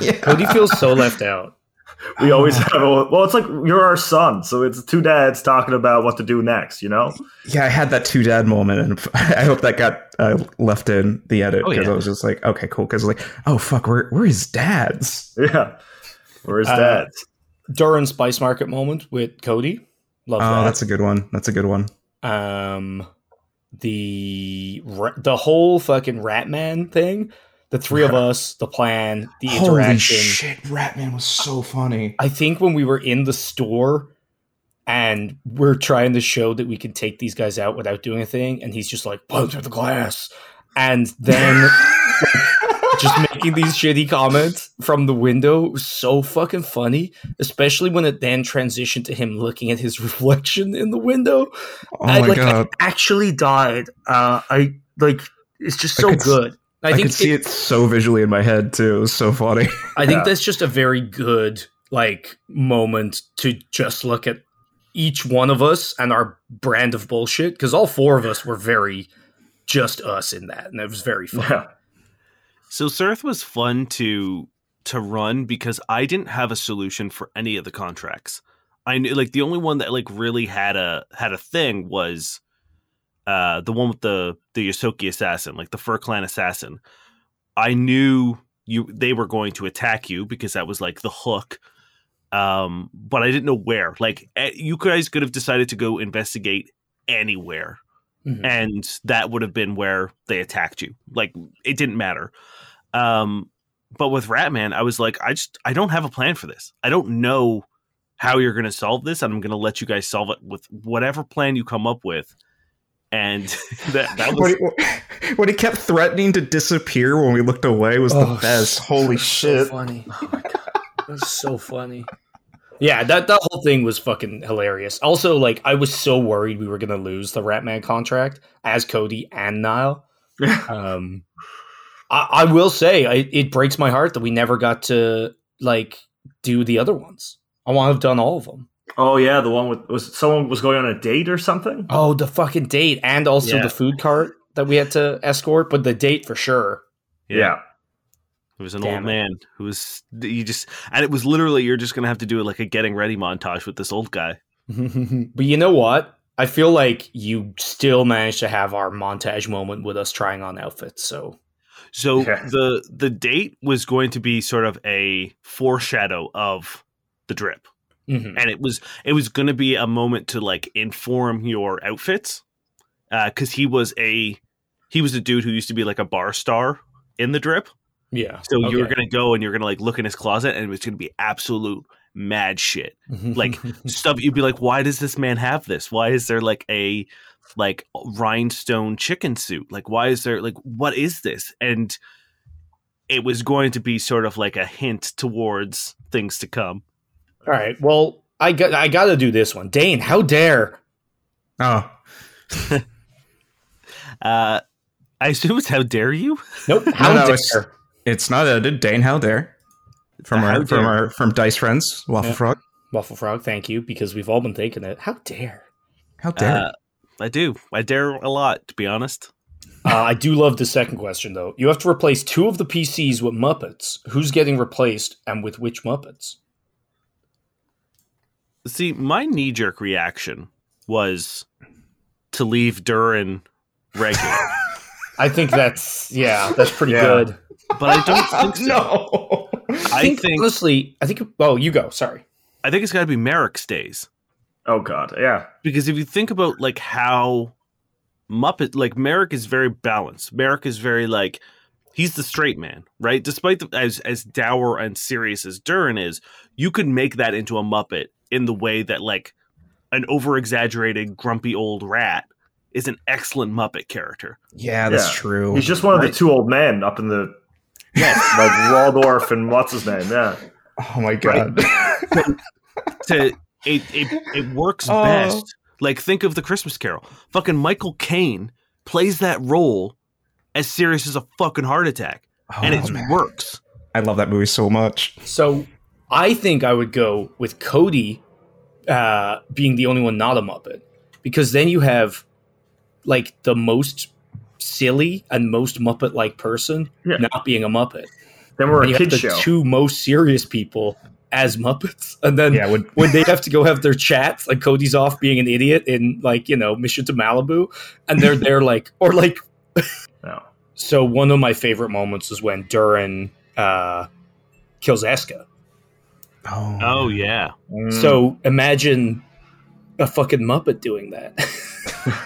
yeah. Cody feels so left out. We always have a well. It's like you're our son, so it's two dads talking about what to do next. You know? Yeah, I had that two dad moment, and I hope that got uh, left in the edit because oh, yeah. I was just like, okay, cool. Because like, oh fuck, where where is dads? Yeah, where is uh, dads? Durin Spice Market moment with Cody. Love oh, that. that's a good one. That's a good one. Um, the the whole fucking Ratman thing the three of us, the plan, the interaction. Holy shit, Ratman was so funny. I think when we were in the store and we're trying to show that we can take these guys out without doing a thing, and he's just like, punch through the glass. And then just making these shitty comments from the window was so fucking funny, especially when it then transitioned to him looking at his reflection in the window. Oh I, my like, god! I actually died. Uh, I like it's just so good. I, I think could see it, it, so visually in my head too. It was so funny. I think yeah. that's just a very good like moment to just look at each one of us and our brand of bullshit because all four of us were very just us in that, and it was very fun. Yeah. So Cirth was fun to to run because I didn't have a solution for any of the contracts. I knew like the only one that like really had a had a thing was uh, the one with the the Ysoki assassin, like the Fur Clan assassin. I knew you they were going to attack you because that was like the hook. Um, but I didn't know where. Like eh, you guys could have decided to go investigate anywhere, mm-hmm. and that would have been where they attacked you. Like it didn't matter. Um, but with Ratman, I was like, I just I don't have a plan for this. I don't know how you're going to solve this, and I'm going to let you guys solve it with whatever plan you come up with and that, that was when he, when he, kept threatening to disappear when we looked away was oh, the best. Holy shit! So funny. Oh my was so funny. Yeah, that that whole thing was fucking hilarious. Also, like I was so worried we were gonna lose the Ratman contract as Cody and Niall. um, I, I, will say I, it breaks my heart that we never got to like do the other ones. I want to have done all of them. Oh yeah, the one with was someone was going on a date or something. Oh, the fucking date, and also yeah. the food cart that we had to escort, but the date for sure. Yeah. yeah. It was an Damn old it. man who was you just and it was literally you're just gonna have to do like a getting ready montage with this old guy. but you know what? I feel like you still managed to have our montage moment with us trying on outfits. So, so yeah. the the date was going to be sort of a foreshadow of the drip. Mm-hmm. And it was it was going to be a moment to like inform your outfits because uh, he was a he was a dude who used to be like a bar star in the drip. Yeah. So okay. you were gonna go and you're gonna like look in his closet and it was gonna be absolute mad shit. like stuff you'd be like, why does this man have this? Why is there like a like rhinestone chicken suit? Like why is there like what is this? And it was going to be sort of like a hint towards things to come. All right. Well, I got I got to do this one. Dane, how dare? Oh. uh, I assume it's how dare you? Nope. How no, no, dare? It's, it's not edited. Dane, how dare? From how our dare. from our from Dice Friends, Waffle yeah. Frog. Waffle Frog, thank you because we've all been thinking it. How dare? How dare? Uh, I do. I dare a lot, to be honest. Uh, I do love the second question though. You have to replace two of the PCs with Muppets. Who's getting replaced, and with which Muppets? See, my knee jerk reaction was to leave Durin regular. I think that's yeah, that's pretty yeah. good. But I don't think so. no. I, I think, think, honestly, I think oh, you go. Sorry. I think it's got to be Merrick stays. Oh God, yeah. Because if you think about like how Muppet, like Merrick is very balanced. Merrick is very like He's the straight man, right? Despite the, as as dour and serious as Durin is, you could make that into a Muppet in the way that like an over exaggerated grumpy old rat is an excellent Muppet character. Yeah, that's Yeah. true. He's just one of the two old men up in the yes, like Waldorf and what's his name? Yeah, oh my god. To it it, it works Oh. best. Like think of the Christmas Carol. Fucking Michael Caine plays that role as serious as a fucking heart attack, and Oh, it man. works. I love that movie so much. So I think I would go with Cody uh, being the only one not a Muppet because then you have like the most silly and most Muppet like person Yeah. not being a Muppet. then we're And a you have kid the show. two most serious people as Muppets, and then Yeah, would when they have to go have their chats, like Cody's off being an idiot in like you know Mission to Malibu, and they're there like or like. No. So one of my favorite moments is when Durin uh, kills Eska. Oh, Oh yeah. Mm. So imagine a fucking Muppet doing that.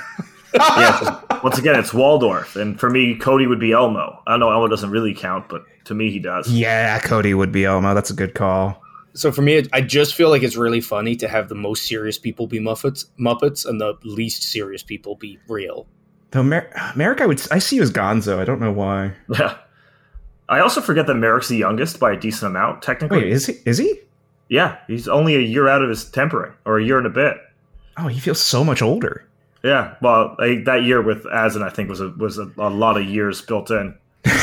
yeah, 'cause once again, it's Waldorf, and for me, Cody would be Elmo. I know Elmo doesn't really count, but to me, he does. yeah, Cody would be Elmo. That's a good call. so for me, it- I just feel like it's really funny to have the most serious people be Muppets, Muppets, and the least serious people be real. Though Mer- Merrick, I would I see you as Gonzo. I don't know why. Yeah. I also forget that Merrick's the youngest by a decent amount, technically. Wait, is he? Is he? yeah, he's only a year out of his tempering, or a year and a bit. Oh, he feels so much older. Yeah, well, like, that year with Azin, I think was a was a, a lot of years built in.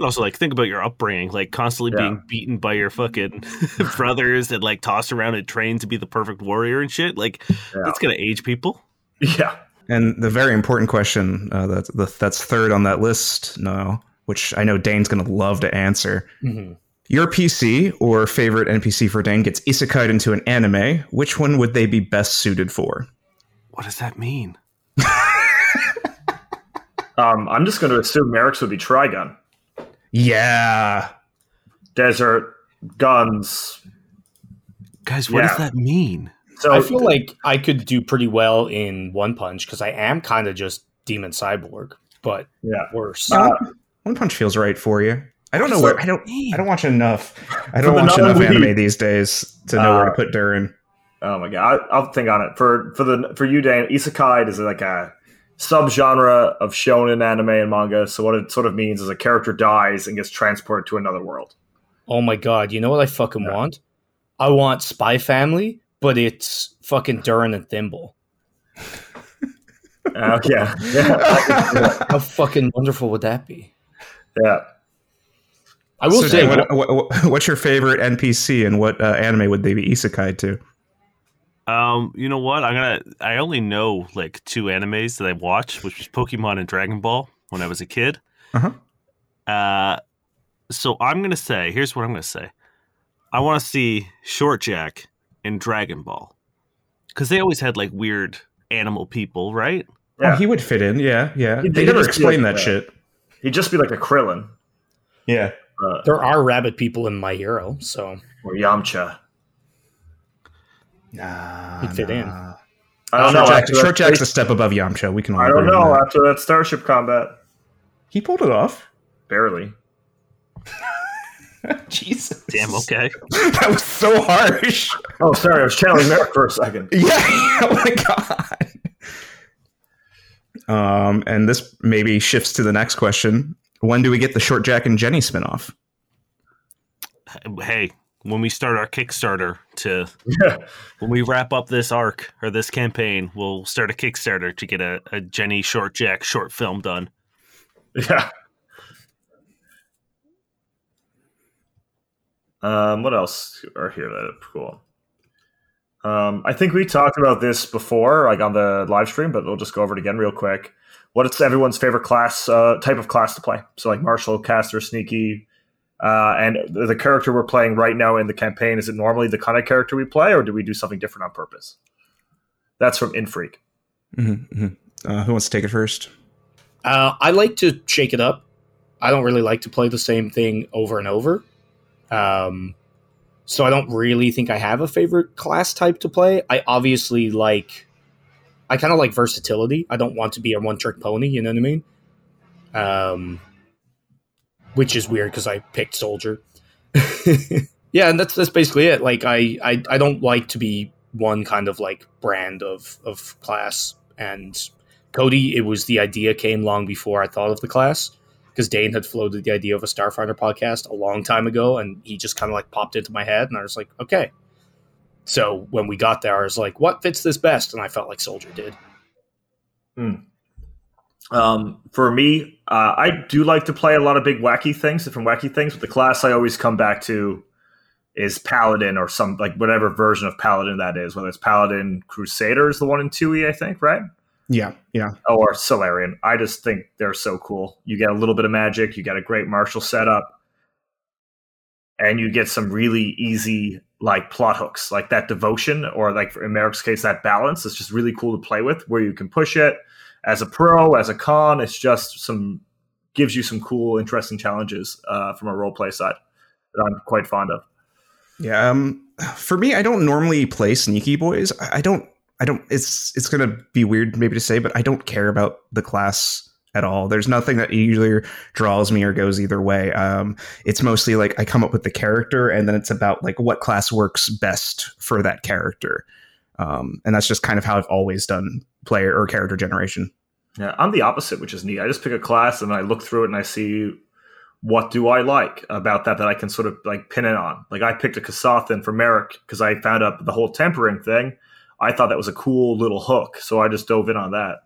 Also, like think about your upbringing, like constantly Yeah. being beaten by your fucking brothers and like tossed around and trained to be the perfect warrior and shit. Like Yeah. that's gonna age people. Yeah, And the very important question uh, that's the, that's third on that list now, which I know Dane's going to love to answer. Mhm. Your PC or favorite NPC for Dane gets isekai'd into an anime. Which one would they be best suited for? What does that mean? um, I'm just going to assume Merrick's would be Trigun, Yeah. desert, guns. Guys, what does that mean? So I feel like I could do pretty well in One Punch because I am kind of just Demon Cyborg, but yeah, worse. Uh, One Punch feels right for you. I don't know where I don't I don't watch enough. I don't the watch enough non-lead- anime these days to know where to Uh, put Durin. Oh my god, I, I'll think on it for for the for you, Dan. Isekai is like a subgenre of shonen anime and manga. So what it sort of means is a character dies and gets transported to another world. oh my god, you know what I fucking want? I want Spy Family, but it's fucking Durin and Thimble. Uh, yeah, yeah, How fucking wonderful would that be? yeah. I will So, say, Dane, what, what, what- what's your favorite NPC and what uh, anime would they be isekai to? Um, you know what? I'm gonna. I only know like two animes that I watched, which was Pokemon and Dragon Ball when I was a kid. Uh-huh. Uh, so I'm gonna say, here's what I'm gonna say. I want to see Short Jack in Dragon Ball because they always had like weird animal people, right? Yeah. Oh, he would fit in. Yeah, yeah. He'd- they he'd never just be explain like that that. shit. He'd just be like a Krillin Yeah. uh, there are rabbit people in My Hero, so or Yamcha. Nah. He'd fit in. I don't Short, know. Jack, Short Jack's a step above Yamcha. We can all I don't know that. after that starship combat. He pulled it off. Barely. Jesus. Damn. Okay. that was so harsh. Oh, sorry, I was channeling Merrick for a second. Yeah. oh my god. Um, and this maybe shifts to the next question. When do we get the Short Jack and Jenny spinoff? Hey, when we start our Kickstarter to Yeah. when we wrap up this arc or this campaign, we'll start a Kickstarter to get a, a Jenny Short Jack short film done. Yeah. Um, what else are here that are cool? Um, I think we talked about this before, like on the live stream, but we'll just go over it again real quick. What is everyone's favorite class, uh, type of class to play? So, like martial, caster, sneaky, uh, and the, the character we're playing right now in the campaign is it normally the kind of character we play, or do we do something different on purpose? That's from Infreak. Mm-hmm, Uh, who wants to take it first? uh, I like to shake it up. I don't really like to play the same thing over and over. Um, so I don't really think I have a favorite class type to play. I obviously like, I kind of like versatility. I don't want to be a one trick pony. You know what I mean? Um, which is weird because I picked soldier. yeah, and that's that's basically it. Like I, I I don't like to be one kind of like brand of of class. And Cody, it was the idea came long before I thought of the class because Dane had floated the idea of a Starfinder podcast a long time ago, and he just kind of like popped into my head, and I was like, okay. So when we got there, I was like, what fits this best? And I felt like Soldier did. Hmm. Um, for me, uh, I do like to play a lot of big wacky things, different wacky things. But the class I always come back to is Paladin or some like whatever version of Paladin that is, whether it's Paladin Crusader is the one in 2e, I think, right? Yeah, yeah. Or Solarian. I just think they're so cool. You get a little bit of magic, you get a great martial setup, and you get some really easy like plot hooks, like that devotion, or like in Merrick's case, that balance. It's just really cool to play with, where you can push it as a pro, as a con. It's just some gives you some cool, interesting challenges uh, from a role play side that I'm quite fond of. Yeah, um, for me, I don't normally play sneaky boys. I don't. I don't. It's it's gonna be weird maybe to say, but I don't care about the class at all. There's nothing that usually draws me or goes either way. Um, it's mostly like I come up with the character, and then it's about like what class works best for that character. Um, and that's just kind of how I've always done player or character generation. Yeah, I'm the opposite, which is neat. I just pick a class and I look through it and I see what do I like about that that I can sort of like pin it on. Like I picked a Kasathan for Merrick because I found out the whole tempering thing. I thought that was a cool little hook, so I just dove in on that.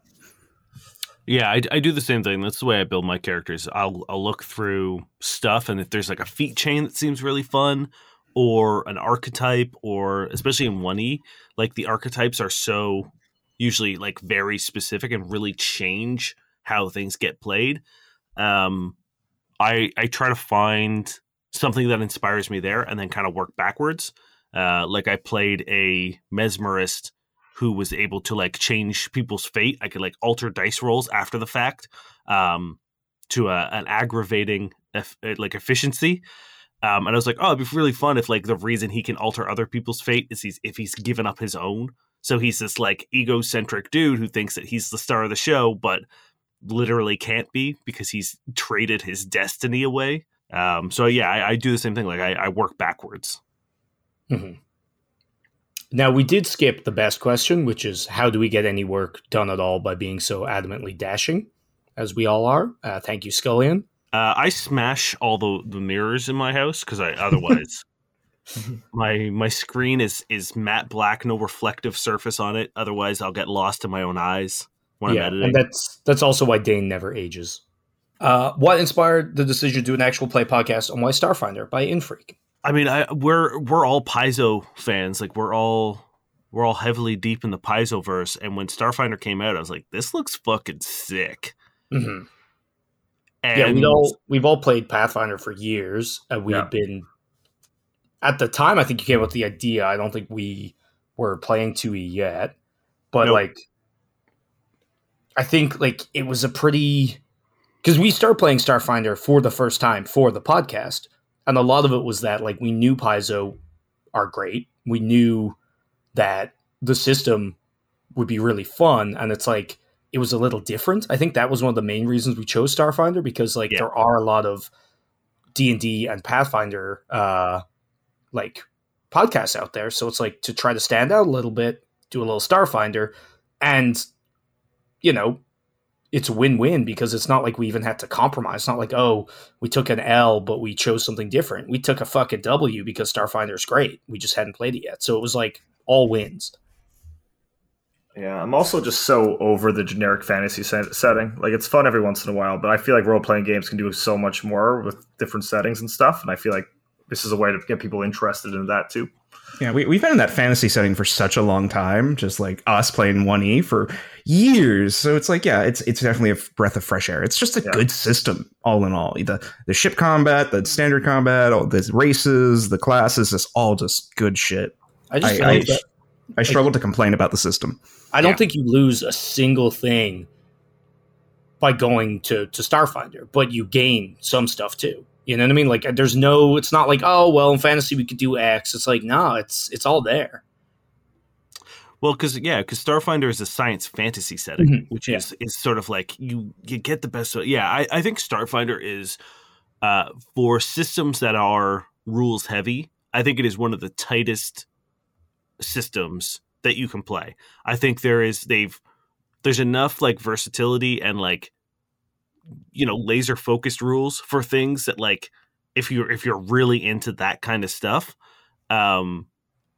Yeah, I, I, do the same thing. That's the way I build my characters. I'll I'll look through stuff, and if there's like a feat chain that seems really fun, or an archetype, or especially in one e, like the archetypes are so usually like very specific and really change how things get played. Um, I I try to find something that inspires me there and then kind of work backwards. Uh, like I played a mesmerist who was able to like change people's fate. I could like alter dice rolls after the fact um, to a, an aggravating like efficiency. Um, and I was like, oh, it'd be really fun if like the reason he can alter other people's fate is he's if he's given up his own. So he's this like egocentric dude who thinks that he's the star of the show, but literally can't be because he's traded his destiny away. Um, so yeah, I, I, do the same thing. Like I, I work backwards. Mm-hmm. Now we did skip the best question, which is how do we get any work done at all by being so adamantly dashing, as we all are. Uh, thank you, Scullion. Uh, I smash all the, the mirrors in my house because I otherwise my my screen is is matte black, no reflective surface on it. Otherwise, I'll get lost in my own eyes when yeah, I'm editing. And that's that's also why Dane never ages. Uh, what inspired the decision to do an actual play podcast on why Starfinder by Infreak? I mean, I, we're we're all Paizo fans. Like we're all we're all heavily deep in the Paizo verse. And when Starfinder came out, I was like, this looks fucking sick. Mm-hmm. And yeah, we all we've all played Pathfinder for years, and we've yeah. been at the time. I think you came up with the idea. I don't think we were playing 2e yet, but nope. like I think like it was a pretty because we started playing Starfinder for the first time for the podcast, and a lot of it was that like we knew Paizo are great. We knew that the system would be really fun, and it's like it was a little different. I think that was one of the main reasons we chose Starfinder because like yeah. there are a lot of D and D and Pathfinder uh, like podcasts out there, so it's like to try to stand out a little bit, do a little Starfinder, and you know, it's win-win because it's not like we even had to compromise. It's not like, oh, we took an L, but we chose something different. We took a fucking W because Starfinder's great. We just hadn't played it yet. So it was like all wins. Yeah, I'm also just so over the generic fantasy set- setting. Like it's fun every once in a while, but I feel like role playing games can do so much more with different settings and stuff. And I feel like this is a way to get people interested in that too. Yeah, we, we've been in that fantasy setting for such a long time, just like us playing 1E for years. So it's like, yeah, it's it's definitely a breath of fresh air. It's just a yeah. good system, all in all. The the ship combat, the standard combat, all the races, the classes, it's all just good shit. I just I, I, that, I struggle like, to complain about the system. I don't yeah. think you lose a single thing by going to, to Starfinder, but you gain some stuff too. You know what I mean? Like, there's no. It's not like, oh, well, in fantasy we could do X. It's like, no, it's it's all there. Well, because yeah, because Starfinder is a science fantasy setting, mm-hmm. which yeah. is is sort of like you you get the best. Yeah, I, I think Starfinder is uh, for systems that are rules heavy, I think it is one of the tightest systems that you can play. I think there is they've there's enough like versatility and like you know laser focused rules for things that like if you're if you're really into that kind of stuff um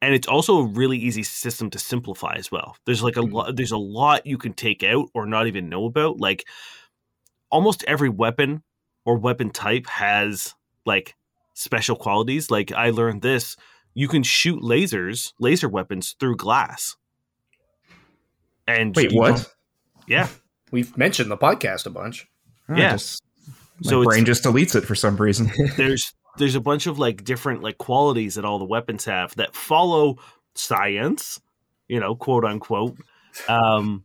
and it's also a really easy system to simplify as well. There's like a mm-hmm. lot there's a lot you can take out or not even know about. Like almost every weapon or weapon type has like special qualities. Like i learned this you can shoot lasers laser weapons through glass. And wait what? yeah. We've mentioned the podcast a bunch yeah. Just, my so brain just deletes it for some reason. there's there's a bunch of like different like qualities that all the weapons have that follow science, you know, quote unquote. Um,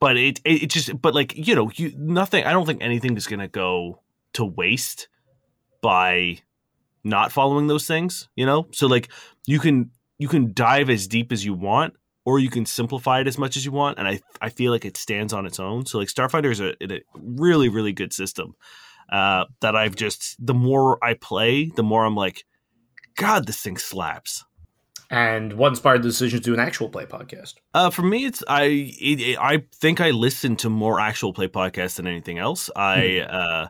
but it, it, it just but like you know you nothing. I don't think anything is gonna go to waste by not following those things. You know, so like you can you can dive as deep as you want or you can simplify it as much as you want. And I I feel like it stands on its own. So like Starfinder is a, a really really good system uh, that I've just the more I play, the more I'm like, God, this thing slaps. And what inspired the decision to do an actual play podcast? Uh, for me, it's I it, it, I think I listen to more actual play podcasts than anything else. I hmm. uh,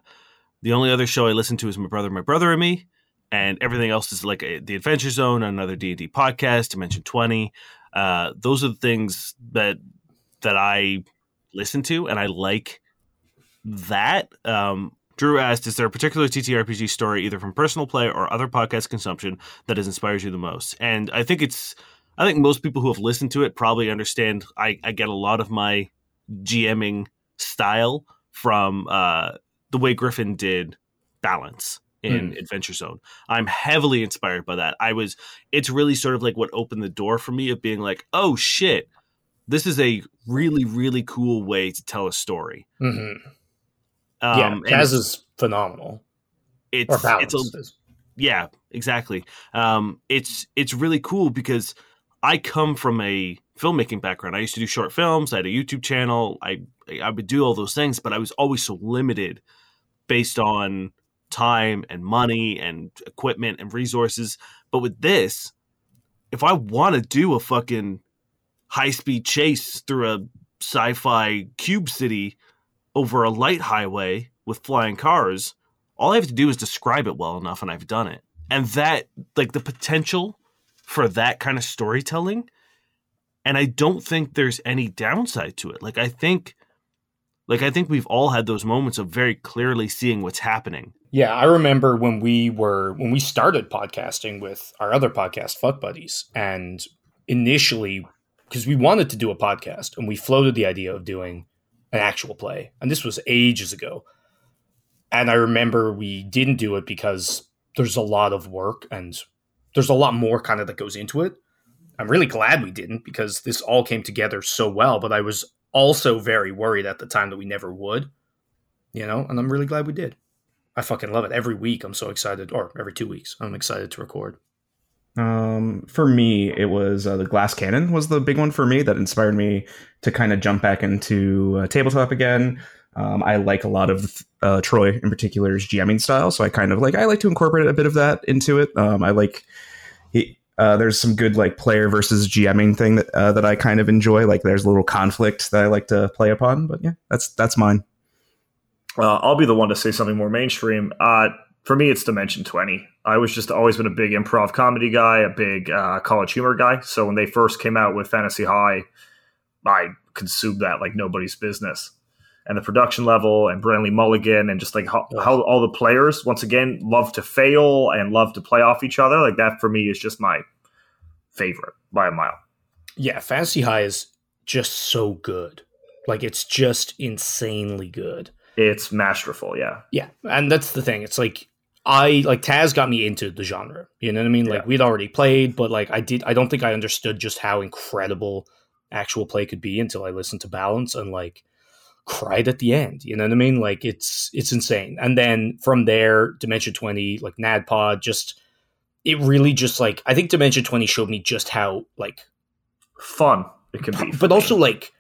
the only other show I listen to is my brother, my brother, and me, and everything else is like a, the Adventure Zone, another D and D podcast, Dimension Twenty. Uh, those are the things that that I listen to, and I like that. Um, Drew asked, "Is there a particular TTRPG story, either from personal play or other podcast consumption, that has inspired you the most?" And I think it's, I think most people who have listened to it probably understand. I, I get a lot of my GMing style from uh, the way Griffin did Balance in mm. Adventure Zone. I'm heavily inspired by that. I was it's really sort of like what opened the door for me of being like, "Oh shit. This is a really really cool way to tell a story." Mm-hmm. Um, yeah, Taz is phenomenal. It's it's a, yeah, exactly. Um, it's it's really cool because I come from a filmmaking background. I used to do short films. I had a YouTube channel. I I would do all those things, but I was always so limited based on time and money and equipment and resources. But with this, if I want to do a fucking high speed chase through a sci fi cube city over a light highway with flying cars, all I have to do is describe it well enough and I've done it. And that, like, the potential for that kind of storytelling. And I don't think there's any downside to it. Like, I think. Like I think we've all had those moments of very clearly seeing what's happening yeah, I remember when we were when we started podcasting with our other podcast, Fuck Buddies, and initially because we wanted to do a podcast and we floated the idea of doing an actual play, and this was ages ago. And I remember we didn't do it because there's a lot of work and there's a lot more kind of that goes into it. I'm really glad we didn't because this all came together so well, but I was also very worried at the time that we never would, you know, and I'm really glad we did. I fucking love it. Every week, I'm so excited, or every two weeks, I'm excited to record. Um, for me, it was uh, the Glass Cannon was the big one for me that inspired me to kind of jump back into uh, tabletop again. Um, I like a lot of uh, Troy in particular's GMing style, so I kind of like I like to incorporate a bit of that into it. Um, I like uh, there's some good like player versus GMing thing that uh, that I kind of enjoy. Like there's a little conflict that I like to play upon, but yeah, that's that's mine. Uh, I'll be the one to say something more mainstream. Uh, for me, it's Dimension 20. I was just always been a big improv comedy guy, a big uh, college humor guy. So when they first came out with Fantasy High, I consumed that like nobody's business. And the production level and Brennan Mulligan and just like how, how all the players, once again, love to fail and love to play off each other. Like that for me is just my favorite by a mile. Yeah, Fantasy High is just so good. Like it's just insanely good. It's masterful, yeah. Yeah, and that's the thing. It's like I like Taz got me into the genre. You know what I mean? Like yeah. we'd already played, but like I did I don't think I understood just how incredible actual play could be until I listened to Balance and like cried at the end. You know what I mean? Like it's it's insane. And then from there, Dimension 20, like NADPOD, just it really just like I think Dimension 20 showed me just how like fun it can be. But also like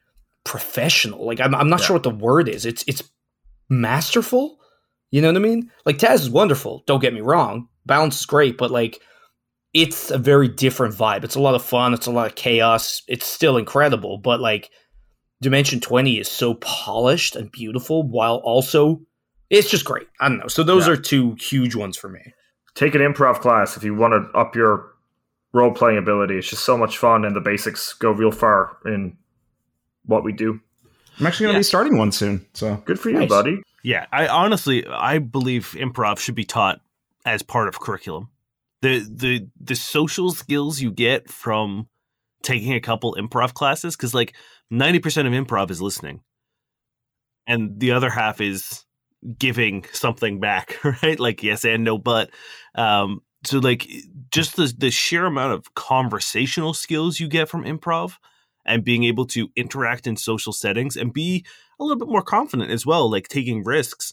professional. Like I'm I'm not yeah. sure what the word is. It's it's masterful You know what I mean? Like Taz is wonderful. Don't get me wrong. Balance is great, but like it's a very different vibe. It's a lot of fun. It's a lot of chaos. It's still incredible, but like Dimension 20 is so polished and beautiful while also it's just great. I don't know. So those yeah. are two huge ones for me. Take an improv class if you want to up your role playing ability. It's just so much fun and the basics go real far in what we do. I'm actually going to yeah. be starting one soon. So good for you, nice. buddy. Yeah, I honestly I believe improv should be taught as part of curriculum. The the the social skills you get from taking a couple improv classes cuz like 90% of improv is listening. And the other half is giving something back, right? Like yes and no but um so like just the the sheer amount of conversational skills you get from improv and being able to interact in social settings and be a little bit more confident as well, like taking risks.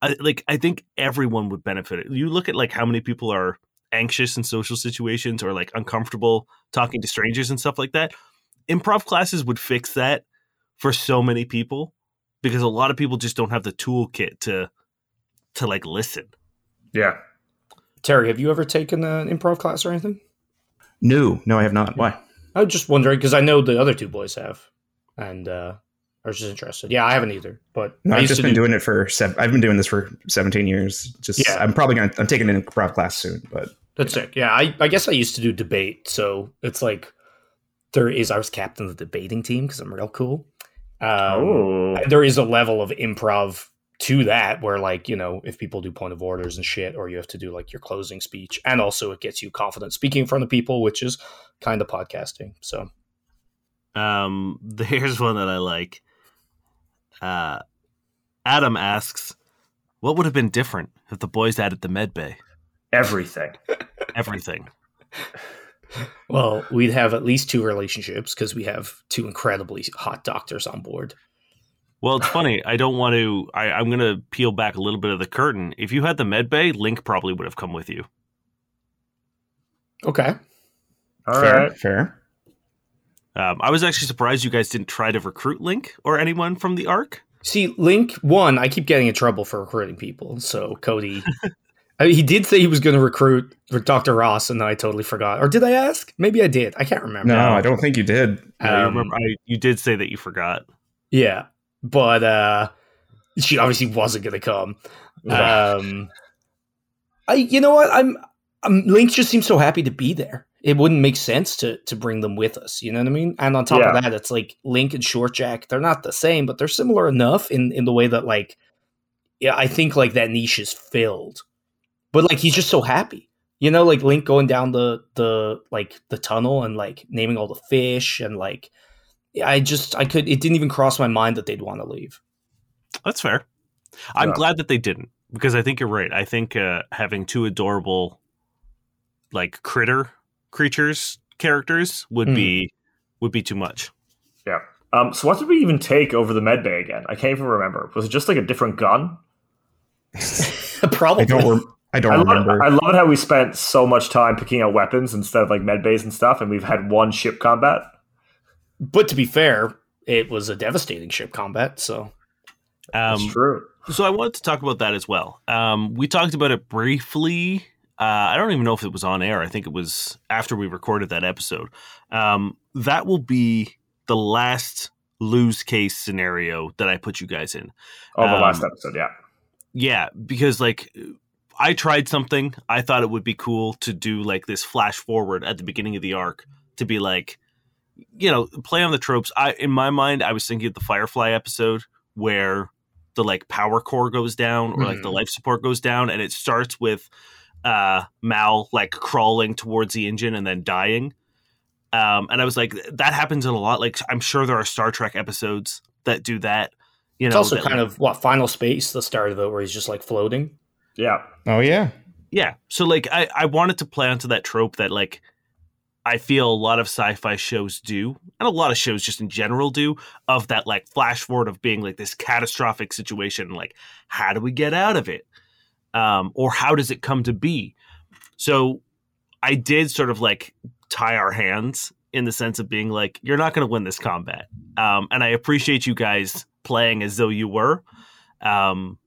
I, like I think everyone would benefit. You look at like how many people are anxious in social situations or like uncomfortable talking to strangers and stuff like that. Improv classes would fix that for so many people because a lot of people just don't have the toolkit to to like listen. Yeah. Terry, have you ever taken an improv class or anything? No, no, I have not. Why? I was just wondering because I know the other two boys have, and uh, I was just interested. Yeah, I haven't either, but no, I've just been do- doing it for. Seven, I've been doing this for seventeen years. Just yeah. I'm probably gonna. I'm taking an improv class soon, but that's yeah. sick. Yeah, I, I guess I used to do debate, so it's like there is. I was captain of the debating team because I'm real cool. Um, oh. There is a level of improv to that where like you know if people do point of orders and shit or you have to do like your closing speech and also it gets you confident speaking in front of people which is kind of podcasting so. Um here's one that i like. Uh adam asks what would have been different if the boys added the med bay? Everything. Everything. Well we'd have at least two relationships because we have two incredibly hot doctors on board well, it's funny. I don't want to. I, I'm going to peel back a little bit of the curtain. If you had the med bay, Link probably would have come with you. Okay. All fair, right. Fair. Um, I was actually surprised you guys didn't try to recruit Link or anyone from the Ark. See, Link, one, I keep getting in trouble for recruiting people. So Cody, I mean, he did say he was going to recruit Dr. Ross, and then I totally forgot. Or did I ask? Maybe I did. I can't remember. No, I don't think you did. Um, I remember, I, you did say that you forgot. Yeah but uh, she obviously wasn't going to come. Um, I, you know what? I'm, I'm. Link just seems so happy to be there. It wouldn't make sense to to bring them with us. You know what I mean? And on top yeah. of that, it's like Link and Short Jack. They're not the same, but they're similar enough in in the way that like, yeah, I think like that niche is filled. But like he's just so happy. You know, like Link going down the the like the tunnel and like naming all the fish and like I just I could it didn't even cross my mind that they'd want to leave. That's fair. I'm yeah. glad that they didn't because I think you're right. I think uh, having two adorable like critter creatures characters would mm. be would be too much. Yeah. Um, so what did we even take over the med bay again? I can't even remember. Was it just like a different gun? Probably. I don't, re- I don't I remember. Love, I love it how we spent so much time picking out weapons instead of like med bays and stuff, and we've had one ship combat. But to be fair, it was a devastating ship combat. So um, that's true. So I wanted to talk about that as well. Um, we talked about it briefly. Uh, I don't even know if it was on air. I think it was after we recorded that episode. Um, that will be the last lose case scenario that I put you guys in. Oh, the last um, episode, yeah. Yeah, because like I tried something. I thought it would be cool to do like this flash forward at the beginning of the arc to be like, you know, play on the tropes. I in my mind, I was thinking of the Firefly episode where the like power core goes down or like the hmm. life support goes down, and it starts with uh Mal like crawling towards the engine and then dying. Um, and I was like, that happens in a lot. Like, I'm sure there are Star Trek episodes that do that. You it's know, also that, kind like, of what Final Space, the start of it, where he's just like floating. Yeah. Oh yeah. Yeah. So like, I I wanted to play onto that trope that like I feel a lot of sci-fi shows do, and a lot of shows just in general do, of that like flash forward of being like this catastrophic situation, like how do we get out of it, um, or how does it come to be? So I did sort of like tie our hands in the sense of being like, you're not going to win this combat, um, and I appreciate you guys playing as though you were. Um,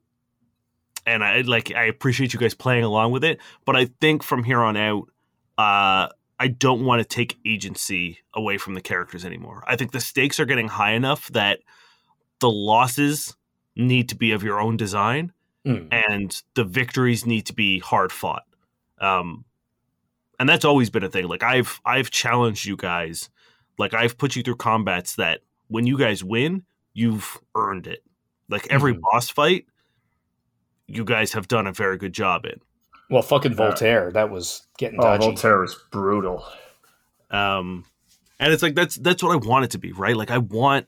and I like I appreciate you guys playing along with it, but I think from here on out, uh, I don't want to take agency away from the characters anymore. I think the stakes are getting high enough that the losses need to be of your own design, mm. and the victories need to be hard fought. Um, and that's always been a thing. Like I've I've challenged you guys, like I've put you through combats that when you guys win, you've earned it. Like every mm-hmm. boss fight, you guys have done a very good job in. Well, fucking Voltaire, uh, that was getting. Oh, dodgy. Voltaire was brutal. Um, and it's like that's that's what I want it to be, right? Like I want,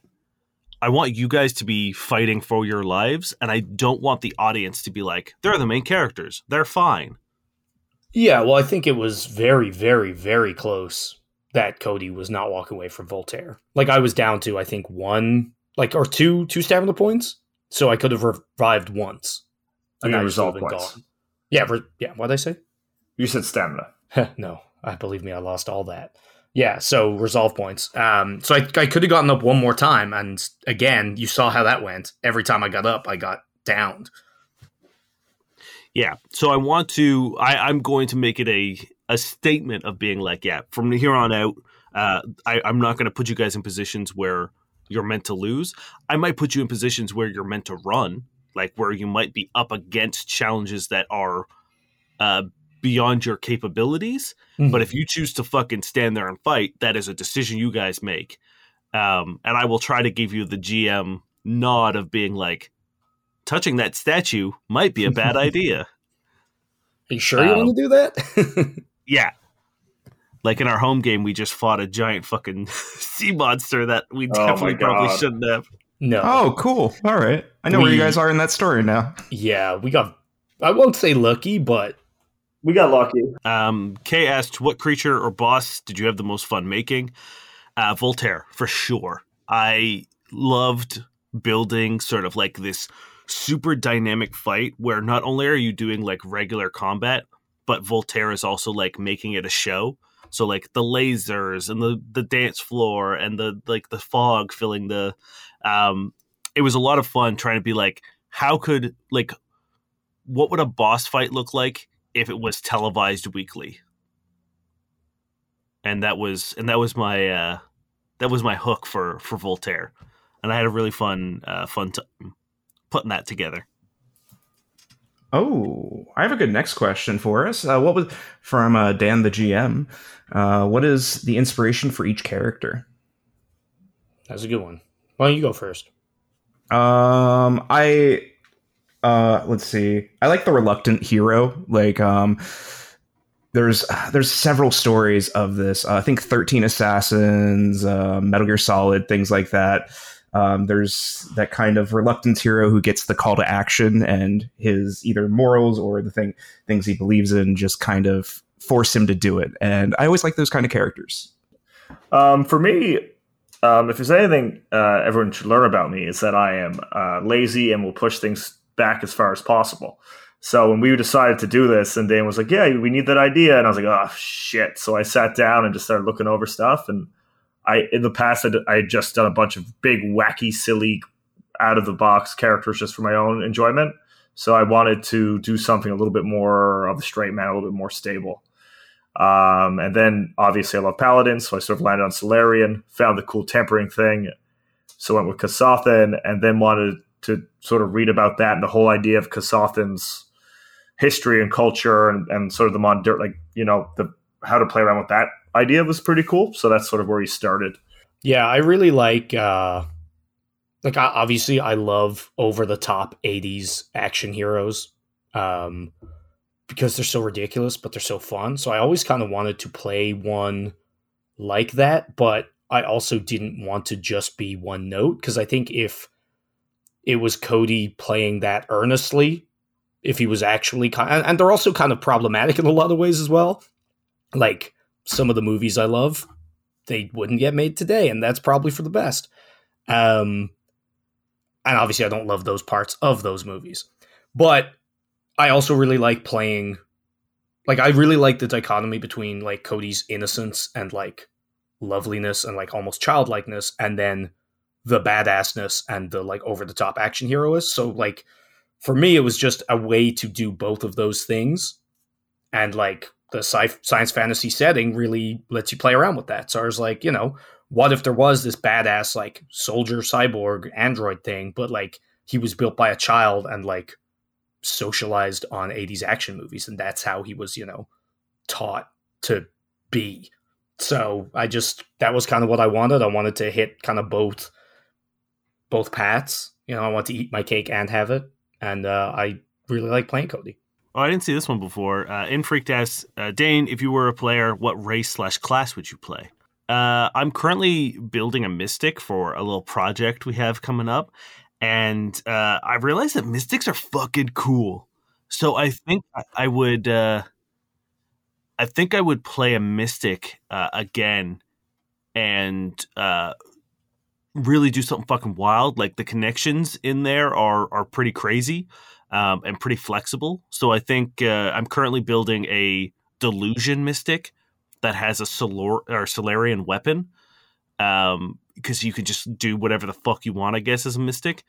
I want you guys to be fighting for your lives, and I don't want the audience to be like they're the main characters, they're fine. Yeah, well, I think it was very, very, very close that Cody was not walking away from Voltaire. Like I was down to, I think one, like or two, two stamina points, so I could have revived once, and that resolve points. Gone. Yeah, re- yeah. What did I say? You said stamina. no, I believe me, I lost all that. Yeah, so resolve points. Um, so I, I could have gotten up one more time, and again, you saw how that went. Every time I got up, I got downed. Yeah, so I want to. I, I'm going to make it a a statement of being like, yeah, from here on out, uh, I, I'm not going to put you guys in positions where you're meant to lose. I might put you in positions where you're meant to run like where you might be up against challenges that are uh, beyond your capabilities. Mm-hmm. But if you choose to fucking stand there and fight, that is a decision you guys make. Um, and I will try to give you the GM nod of being like, touching that statue might be a bad idea. Are you sure you want to do that? yeah. Like in our home game, we just fought a giant fucking sea monster that we oh definitely probably shouldn't have. No. Oh, cool. All right. I know we, where you guys are in that story now. Yeah, we got. I won't say lucky, but we got lucky. Um, Kay asked, "What creature or boss did you have the most fun making?" Uh, Voltaire, for sure. I loved building sort of like this super dynamic fight where not only are you doing like regular combat, but Voltaire is also like making it a show. So like the lasers and the the dance floor and the like the fog filling the um, it was a lot of fun trying to be like, how could like, what would a boss fight look like if it was televised weekly? And that was and that was my uh, that was my hook for for Voltaire, and I had a really fun uh, fun time putting that together. Oh, I have a good next question for us. Uh, what was from uh, Dan the GM? Uh, what is the inspiration for each character? That's a good one. Why don't you go first? Um, I uh, let's see. I like the reluctant hero. Like, um, there's there's several stories of this. Uh, I think Thirteen Assassins, uh, Metal Gear Solid, things like that. Um, there's that kind of reluctant hero who gets the call to action, and his either morals or the thing things he believes in just kind of force him to do it. And I always like those kind of characters. Um, for me, um, if there's anything uh, everyone should learn about me, is that I am uh, lazy and will push things back as far as possible. So when we decided to do this, and Dan was like, "Yeah, we need that idea," and I was like, "Oh shit!" So I sat down and just started looking over stuff. And I, in the past, I had just done a bunch of big, wacky, silly, out of the box characters just for my own enjoyment. So I wanted to do something a little bit more of the straight man, a little bit more stable. Um, and then obviously I love Paladins, so I sort of landed on Solarian, found the cool tempering thing, so went with Kasathan, and then wanted to sort of read about that and the whole idea of Kasathan's history and culture and, and sort of the modern, like you know, the how to play around with that idea was pretty cool. So that's sort of where he started. Yeah, I really like. uh like obviously I love over the top 80s action heroes. Um because they're so ridiculous, but they're so fun. So I always kind of wanted to play one like that, but I also didn't want to just be one note because I think if it was Cody playing that earnestly, if he was actually kind of, and they're also kind of problematic in a lot of ways as well. Like some of the movies I love, they wouldn't get made today, and that's probably for the best. Um, and obviously, I don't love those parts of those movies, but I also really like playing like I really like the dichotomy between like Cody's innocence and like loveliness and like almost childlikeness and then the badassness and the like over the top action hero is. So like for me, it was just a way to do both of those things. And like the sci- science fantasy setting really lets you play around with that. So I was like, you know, what if there was this badass like soldier cyborg android thing, but like he was built by a child and like socialized on 80s action movies and that's how he was, you know, taught to be. So I just that was kind of what I wanted. I wanted to hit kind of both both paths. You know, I want to eat my cake and have it, and uh, I really like playing Cody. Oh, I didn't see this one before. Uh, in Freaked asks, uh, Dane, if you were a player, what race slash class would you play? Uh, I'm currently building a mystic for a little project we have coming up, and uh, I realized that mystics are fucking cool. So I think I would, uh, I think I would play a mystic uh, again, and uh, really do something fucking wild. Like the connections in there are are pretty crazy um, and pretty flexible. So I think uh, I'm currently building a delusion mystic that has a Solar or Solarian weapon. Um, because you can just do whatever the fuck you want, I guess, as a mystic.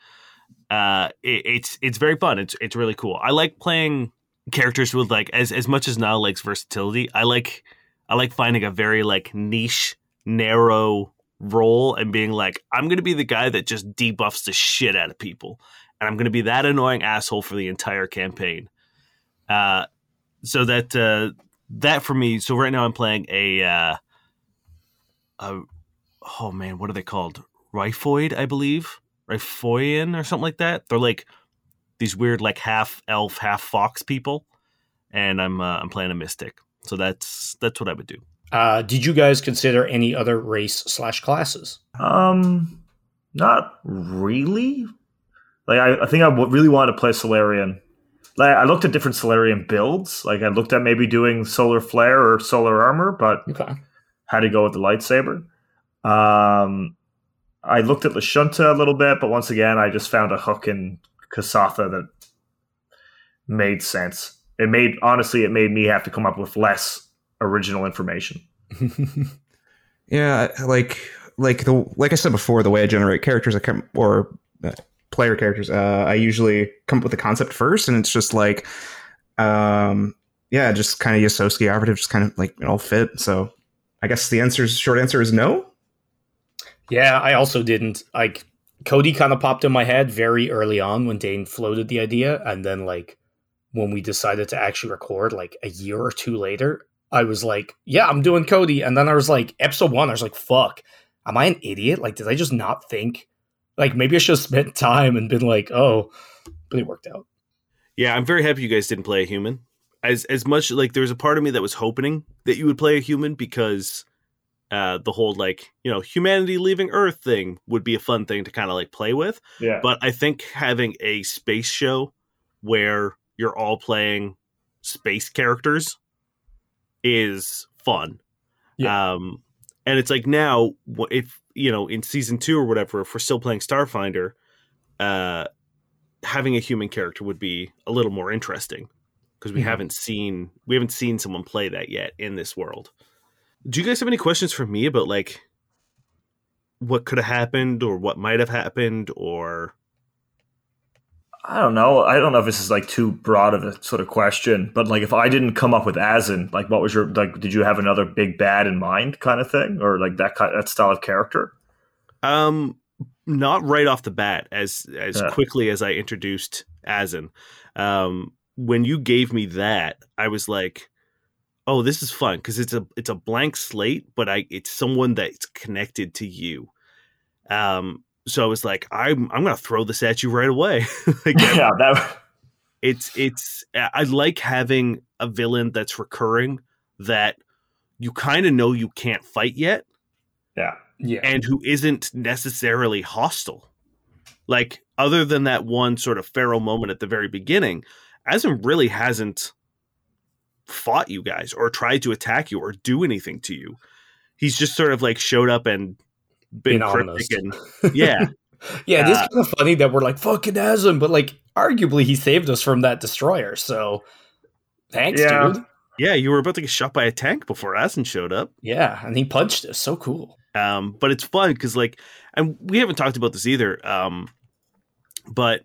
Uh, it, it's it's very fun. It's it's really cool. I like playing characters with like as as much as now likes versatility. I like I like finding a very like niche, narrow role and being like, I'm gonna be the guy that just debuffs the shit out of people, and I'm gonna be that annoying asshole for the entire campaign. Uh, so that uh, that for me. So right now I'm playing a, uh, a oh man, what are they called? Ryphoid, I believe, Ryphoian or something like that. They're like these weird, like half elf, half fox people, and I'm uh, I'm playing a mystic. So that's that's what I would do. Uh, did you guys consider any other race slash classes? Um, not really. Like I, I think I really wanted to play Solarian. Like I looked at different Solarian builds. Like I looked at maybe doing Solar Flare or Solar Armor, but okay. had to go with the lightsaber. Um, I looked at Lashunta a little bit, but once again, I just found a hook in Kasatha that made sense. It made honestly, it made me have to come up with less original information. yeah, like like the like I said before, the way I generate characters, I come or uh, player characters, uh, I usually come up with the concept first, and it's just like, um, yeah, just kind of Ysoki operative, just kind of like it all fit. So I guess the answer, short answer is no. Yeah, I also didn't like. Cody kind of popped in my head very early on when Dane floated the idea, and then like when we decided to actually record, like a year or two later, I was like, "Yeah, I'm doing Cody," and then I was like, episode one, I was like, "Fuck, am I an idiot? Like, did I just not think? Like, maybe I should have spent time and been like, oh, but it worked out." Yeah, I'm very happy you guys didn't play a human. As as much like there was a part of me that was hoping that you would play a human because uh, the whole like you know humanity leaving Earth thing would be a fun thing to kind of like play with. Yeah. But I think having a space show where you're all playing space characters is fun. Yeah. Um, and it's like now if you know in season two or whatever, if we're still playing Starfinder, uh, having a human character would be a little more interesting because we Mhm. haven't seen we haven't seen someone play that yet in this world. Do you guys have any questions for me about like what could have happened or what might have happened or I don't know. I don't know if this is like too broad of a sort of question, but like if I didn't come up with Azin, like what was your like? Did you have another big bad in mind, kind of thing, or like that kind that style of character? Um, not right off the bat, as as Yeah. quickly as I introduced Azin. Um, when you gave me that, I was like, "Oh, this is fun" because it's a it's a blank slate, but I it's someone that's connected to you. Um, so I was like, "I'm I'm gonna throw this at you right away." like, yeah, that. it's it's I like having a villain that's recurring that you kind of know you can't fight yet Yeah, Yeah. and who isn't necessarily hostile. Like other than that one sort of feral moment at the very beginning, Asim really hasn't fought you guys or tried to attack you or do anything to you. He's just sort of like showed up and been cryptic and yeah, Yeah, it is Uh, kind of funny that we're like fucking Asm, but like arguably he saved us from that destroyer. So thanks, Yeah. dude. yeah. You were about to get shot by a tank before Azim showed up. Yeah, and he punched us. So cool. um but it's fun because like and we haven't talked about this either um but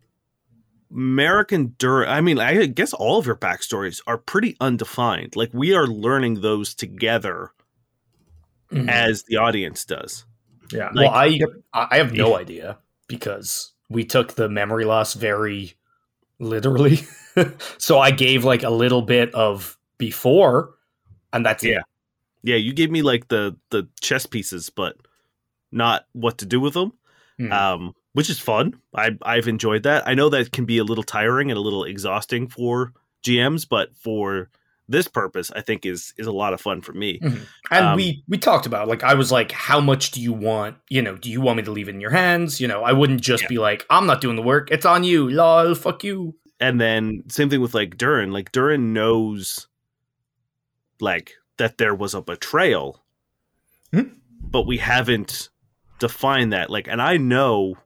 Merrick and Dur. I mean, I guess all of your backstories are pretty undefined. Like we are learning those together mm-hmm. as the audience does. Yeah. Like, well, I I have no idea because we took the memory loss very literally. so I gave like a little bit of before, and that's yeah. it. Yeah, you gave me like the the chess pieces, but not what to do with them. Mm-hmm. Um, which is fun. I I've enjoyed that. I know that can be a little tiring and a little exhausting for GMs, but for this purpose, I think is is a lot of fun for me. Mm-hmm. And um, we we talked about like I was like, how much do you want? You know, do you want me to leave it in your hands? You know, I wouldn't just yeah. be like, I'm not doing the work. It's on you. Lol, fuck you. And then same thing with like Durin. Like Durin knows, like that there was a betrayal, hmm? but we haven't defined that. Like, and I know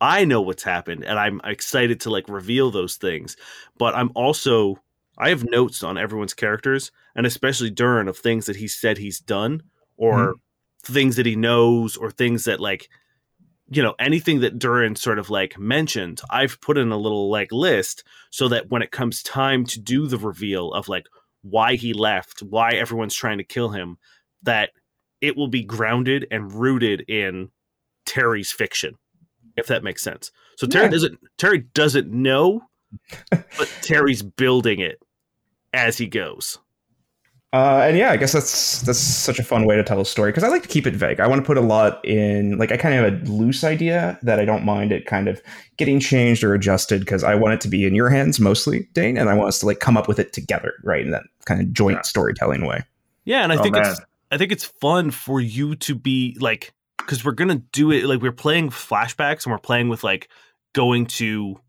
I know what's happened and I'm excited to like reveal those things. But I'm also I have notes on everyone's characters and especially Durin of things that he said he's done or mm-hmm. things that he knows or things that like you know anything that Durin sort of like mentioned I've put in a little like list so that when it comes time to do the reveal of like why he left why everyone's trying to kill him that it will be grounded and rooted in Terry's fiction if that makes sense. So Terry yeah. doesn't Terry doesn't know, but Terry's building it as he goes. Uh, and yeah, I guess that's that's such a fun way to tell a story because I like to keep it vague. I want to put a lot in, like I kind of have a loose idea that I don't mind it kind of getting changed or adjusted because I want it to be in your hands mostly, Dane, and I want us to like come up with it together, right, in that kind of joint yeah. storytelling way. Yeah, and I oh, think man. it's I think it's fun for you to be like because we're gonna do it like we're playing flashbacks and we're playing with like going to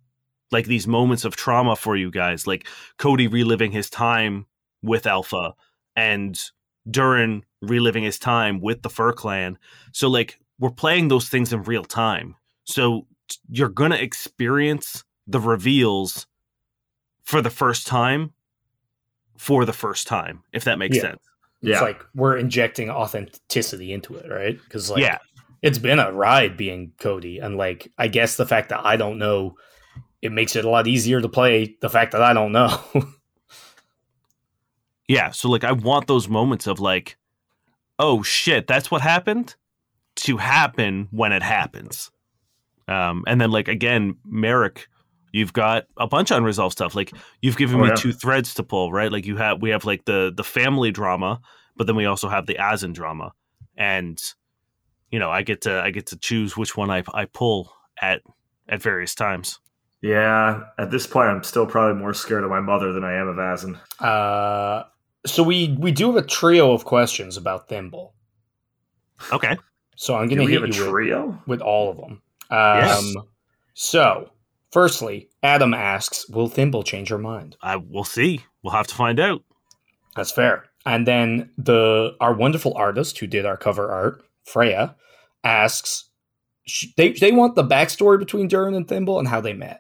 like these moments of trauma for you guys, like Cody reliving his time with Alpha and Durin reliving his time with the Fur Clan. So like we're playing those things in real time. So you're gonna experience the reveals for the first time for the first time, if that makes yeah. sense. It's yeah. like we're injecting authenticity into it, right? Because like yeah. it's been a ride being Cody, and like I guess the fact that I don't know, it makes it a lot easier to play. The fact that I don't know. yeah, so like I want those moments of like, oh shit, that's what happened, to happen when it happens. Um, and then like again, Merrick you've got a bunch of unresolved stuff. Like you've given oh, me yeah. two threads to pull, right? Like you have we have like the the family drama, but then we also have the Azen drama, and you know I get to I get to choose which one I I pull at at various times. Yeah, at this point, I'm still probably more scared of my mother than I am of Azen. Uh, so we we do have a trio of questions about Thimble. Okay. So I'm going to hit you trio? With, with, all of them. Um, yes. So Firstly, Adam asks, "Will Thimble change her mind?" I we'll see. We'll have to find out. That's fair. And then the our wonderful artist who did our cover art, Freya, asks, they they want the backstory between Durin and Thimble and how they met,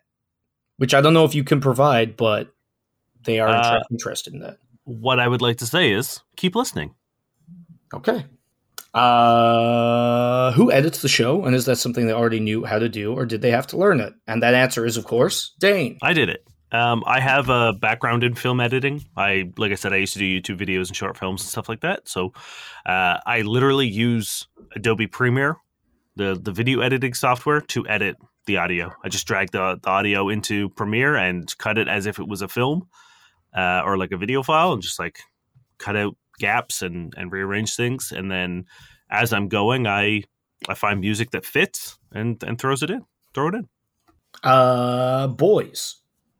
which I don't know if you can provide, but they are uh, interested in that. What I would like to say is keep listening. Okay. Uh, who edits the show, and is that something they already knew how to do, or did they have to learn it? And that answer is, of course, Dane. I did it. Um, I have a background in film editing. I, like I said, I used to do YouTube videos and short films and stuff like that. So, uh, I literally use Adobe Premiere, the the video editing software, to edit the audio. I just drag the, the audio into Premiere and cut it as if it was a film uh, or like a video file, and just like cut out gaps and and rearrange things and then as i'm going i i find music that fits and and throws it in throw it in uh boys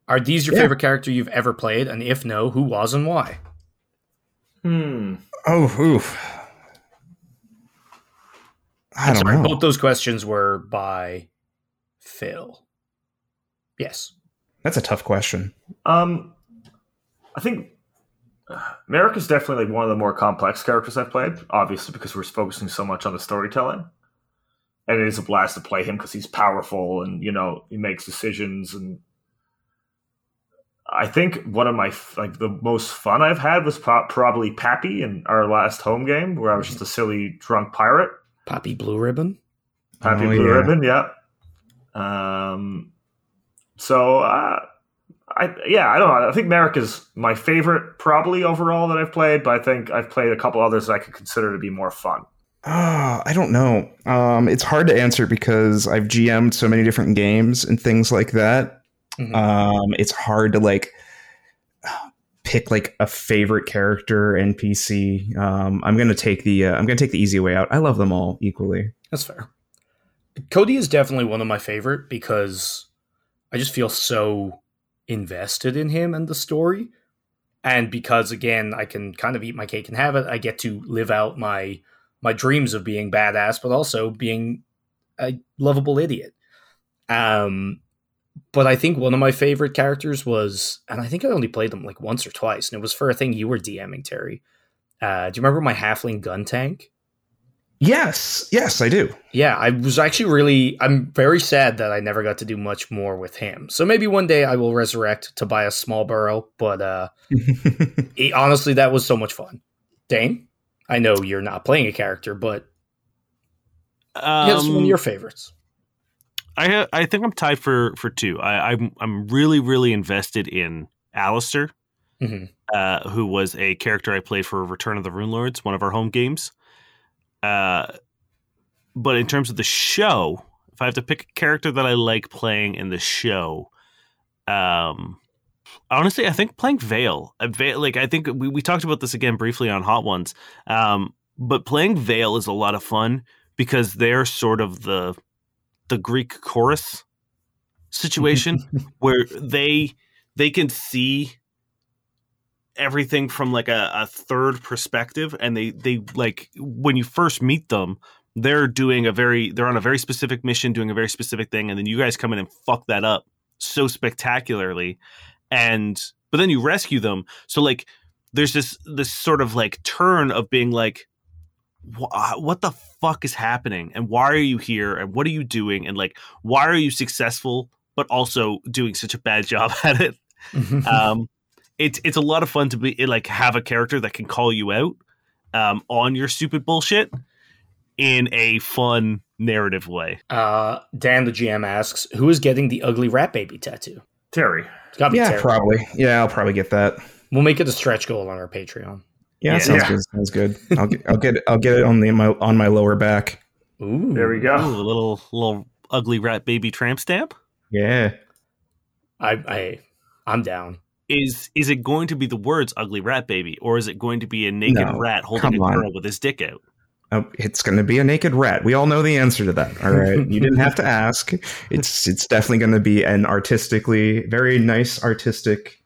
are these your yeah. favorite character you've ever played and if no who was and why hmm oh oof I don't sorry, know. Both those questions were by Phil. Yes. That's a tough question. Um, I think Merrick is definitely like one of the more complex characters I've played, obviously because we're focusing so much on the storytelling. And it is a blast to play him because he's powerful and you know he makes decisions and I think one of my like the most fun I've had was pro- probably Pappy in our last home game where I was just a silly drunk pirate. Pappy Blue Ribbon. Pappy oh, Blue yeah. Ribbon, yeah. Um, So, uh, I yeah, I don't know. I think Merrick is my favorite probably overall that I've played, but I think I've played a couple others that I could consider to be more fun. Uh, I don't know. Um, it's hard to answer because I've GM'd so many different games and things like that. Mm-hmm. Um, it's hard to like pick like a favorite character NPC. Um, I'm gonna take the uh, I'm gonna take the easy way out. I love them all equally. That's fair. Cody is definitely one of my favorite because I just feel so invested in him and the story. And because again, I can kind of eat my cake and have it, I get to live out my my dreams of being badass, but also being a lovable idiot. Um, but I think one of my favorite characters was, and I think I only played them like once or twice, and it was for a thing you were DMing, Terry. Uh, do you remember my halfling gun tank? Yes, yes, I do. Yeah, I was actually really. I'm very sad that I never got to do much more with him. So maybe one day I will resurrect to buy a small burrow. But uh, it, honestly, that was so much fun. Dane, I know you're not playing a character, but um, yeah, one of your favorites. I I think I'm tied for for two. I, am I'm, I'm really really invested in Alistair, mm-hmm. uh, who was a character I played for Return of the Runelords, one of our home games. Uh, but in terms of the show, if I have to pick a character that I like playing in the show, um, honestly, I think playing Vale, Vale like I think we, we talked about this again briefly on Hot Ones, um, but playing Vale is a lot of fun because they're sort of the the Greek chorus situation where they they can see everything from like a, a third perspective and they they like when you first meet them they're doing a very they're on a very specific mission doing a very specific thing and then you guys come in and fuck that up so spectacularly and but then you rescue them. So like there's this this sort of like turn of being like what the fuck is happening? And why are you here? And what are you doing? And like why are you successful but also doing such a bad job at it? Um it's it's a lot of fun to be like have a character that can call you out um on your stupid bullshit in a fun narrative way uh dan the gm asks who is getting the ugly rat baby tattoo terry yeah terry. probably yeah i'll probably get that we'll make it a stretch goal on our patreon yeah, yeah sounds yeah. good. Sounds good. I'll get, I'll get it. I'll get it on the my on my lower back. Ooh, there we go. Ooh, a little little ugly rat baby tramp stamp. Yeah, I I I'm down. Is is it going to be the words "ugly rat baby" or is it going to be a naked no, rat holding a on. girl with his dick out? Oh, it's going to be a naked rat. We all know the answer to that. All right, you didn't have to ask. It's it's definitely going to be an artistically very nice artistic.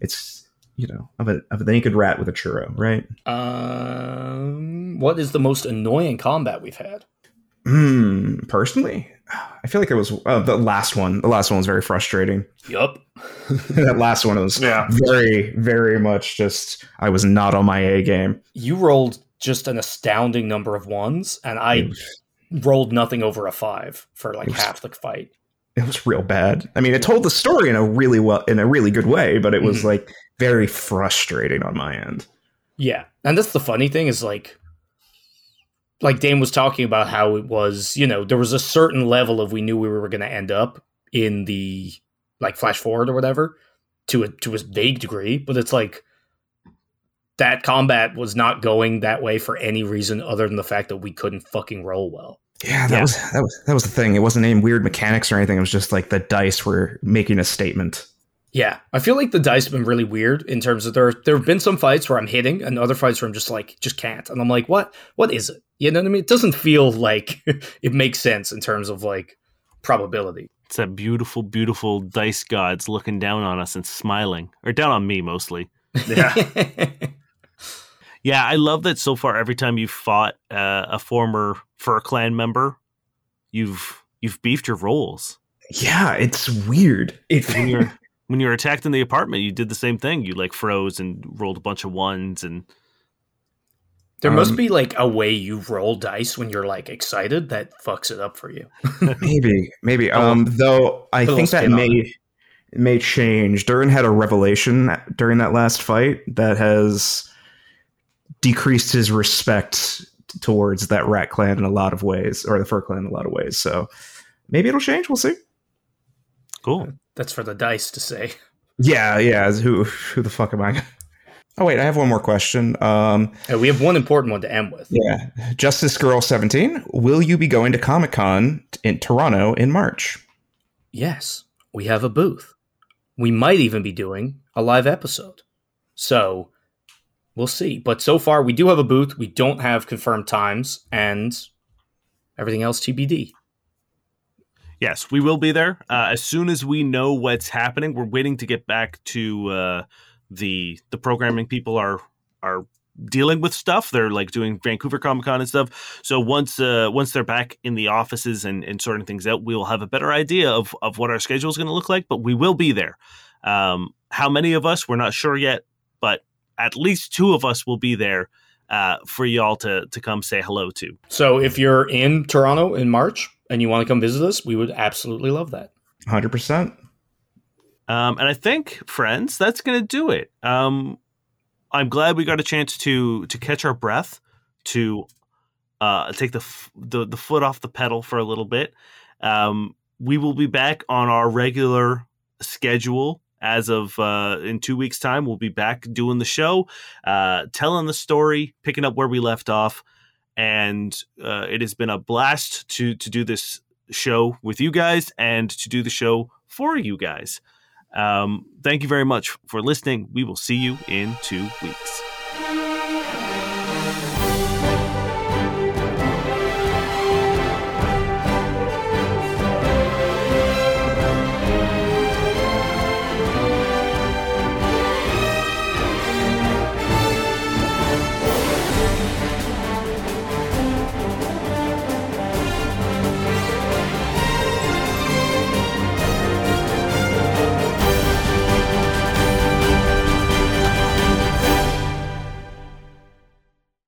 It's you know, of a of a naked rat with a churro, right? Um, what is the most annoying combat we've had? Hmm. Personally, I feel like it was uh, the last one. The last one was very frustrating. Yup. that last one was yeah. very, very much just I was not on my A game. You rolled just an astounding number of ones, and I was, rolled nothing over a five for like was, half the fight. It was real bad. I mean, it told the story in a really well, in a really good way, but it was mm-hmm. like very frustrating on my end. Yeah. And that's the funny thing is like like Dane was talking about how it was, you know, there was a certain level of we knew we were going to end up in the like flash forward or whatever to a to a vague degree, but it's like that combat was not going that way for any reason other than the fact that we couldn't fucking roll well. Yeah, that yeah. was that was that was the thing. It wasn't any weird mechanics or anything. It was just like the dice were making a statement. Yeah, I feel like the dice have been really weird in terms of there. There have been some fights where I'm hitting, and other fights where I'm just like, just can't, and I'm like, what? What is it? You know what I mean? It doesn't feel like it makes sense in terms of like probability. It's that beautiful, beautiful dice gods looking down on us and smiling, or down on me mostly. Yeah. yeah, I love that so far. Every time you've fought uh, a former Fur Clan member, you've you've beefed your rolls. Yeah, it's weird. It, when you're when you were attacked in the apartment, you did the same thing. You like froze and rolled a bunch of ones and there um, must be like a way you roll dice when you're like excited that fucks it up for you. maybe, maybe. Um, though I think that may may change. Durin had a revelation during that last fight that has decreased his respect towards that Rat Clan in a lot of ways, or the Fur Clan in a lot of ways. So maybe it'll change. We'll see. Cool. That's for the dice to say. Yeah, yeah. Who who the fuck am I? Oh wait, I have one more question. Um, yeah, we have one important one to end with. Yeah, Justice Girl Seventeen. Will you be going to Comic Con in Toronto in March? Yes, we have a booth. We might even be doing a live episode. So we'll see. But so far, we do have a booth. We don't have confirmed times, and everything else TBD. Yes, we will be there uh, as soon as we know what's happening. We're waiting to get back to uh, the the programming people are are dealing with stuff. They're like doing Vancouver Comic Con and stuff. So once uh, once they're back in the offices and, and sorting things out, we will have a better idea of of what our schedule is going to look like. But we will be there. Um, how many of us? We're not sure yet, but at least two of us will be there uh, for y'all to to come say hello to. So if you're in Toronto in March, and you want to come visit us, we would absolutely love that. 100%. Um, and I think, friends, that's going to do it. Um, I'm glad we got a chance to to catch our breath, to uh, take the, f- the, the foot off the pedal for a little bit. Um, we will be back on our regular schedule as of uh, in two weeks' time. We'll be back doing the show, uh, telling the story, picking up where we left off and uh, it has been a blast to to do this show with you guys and to do the show for you guys. Um, thank you very much for listening. We will see you in two weeks.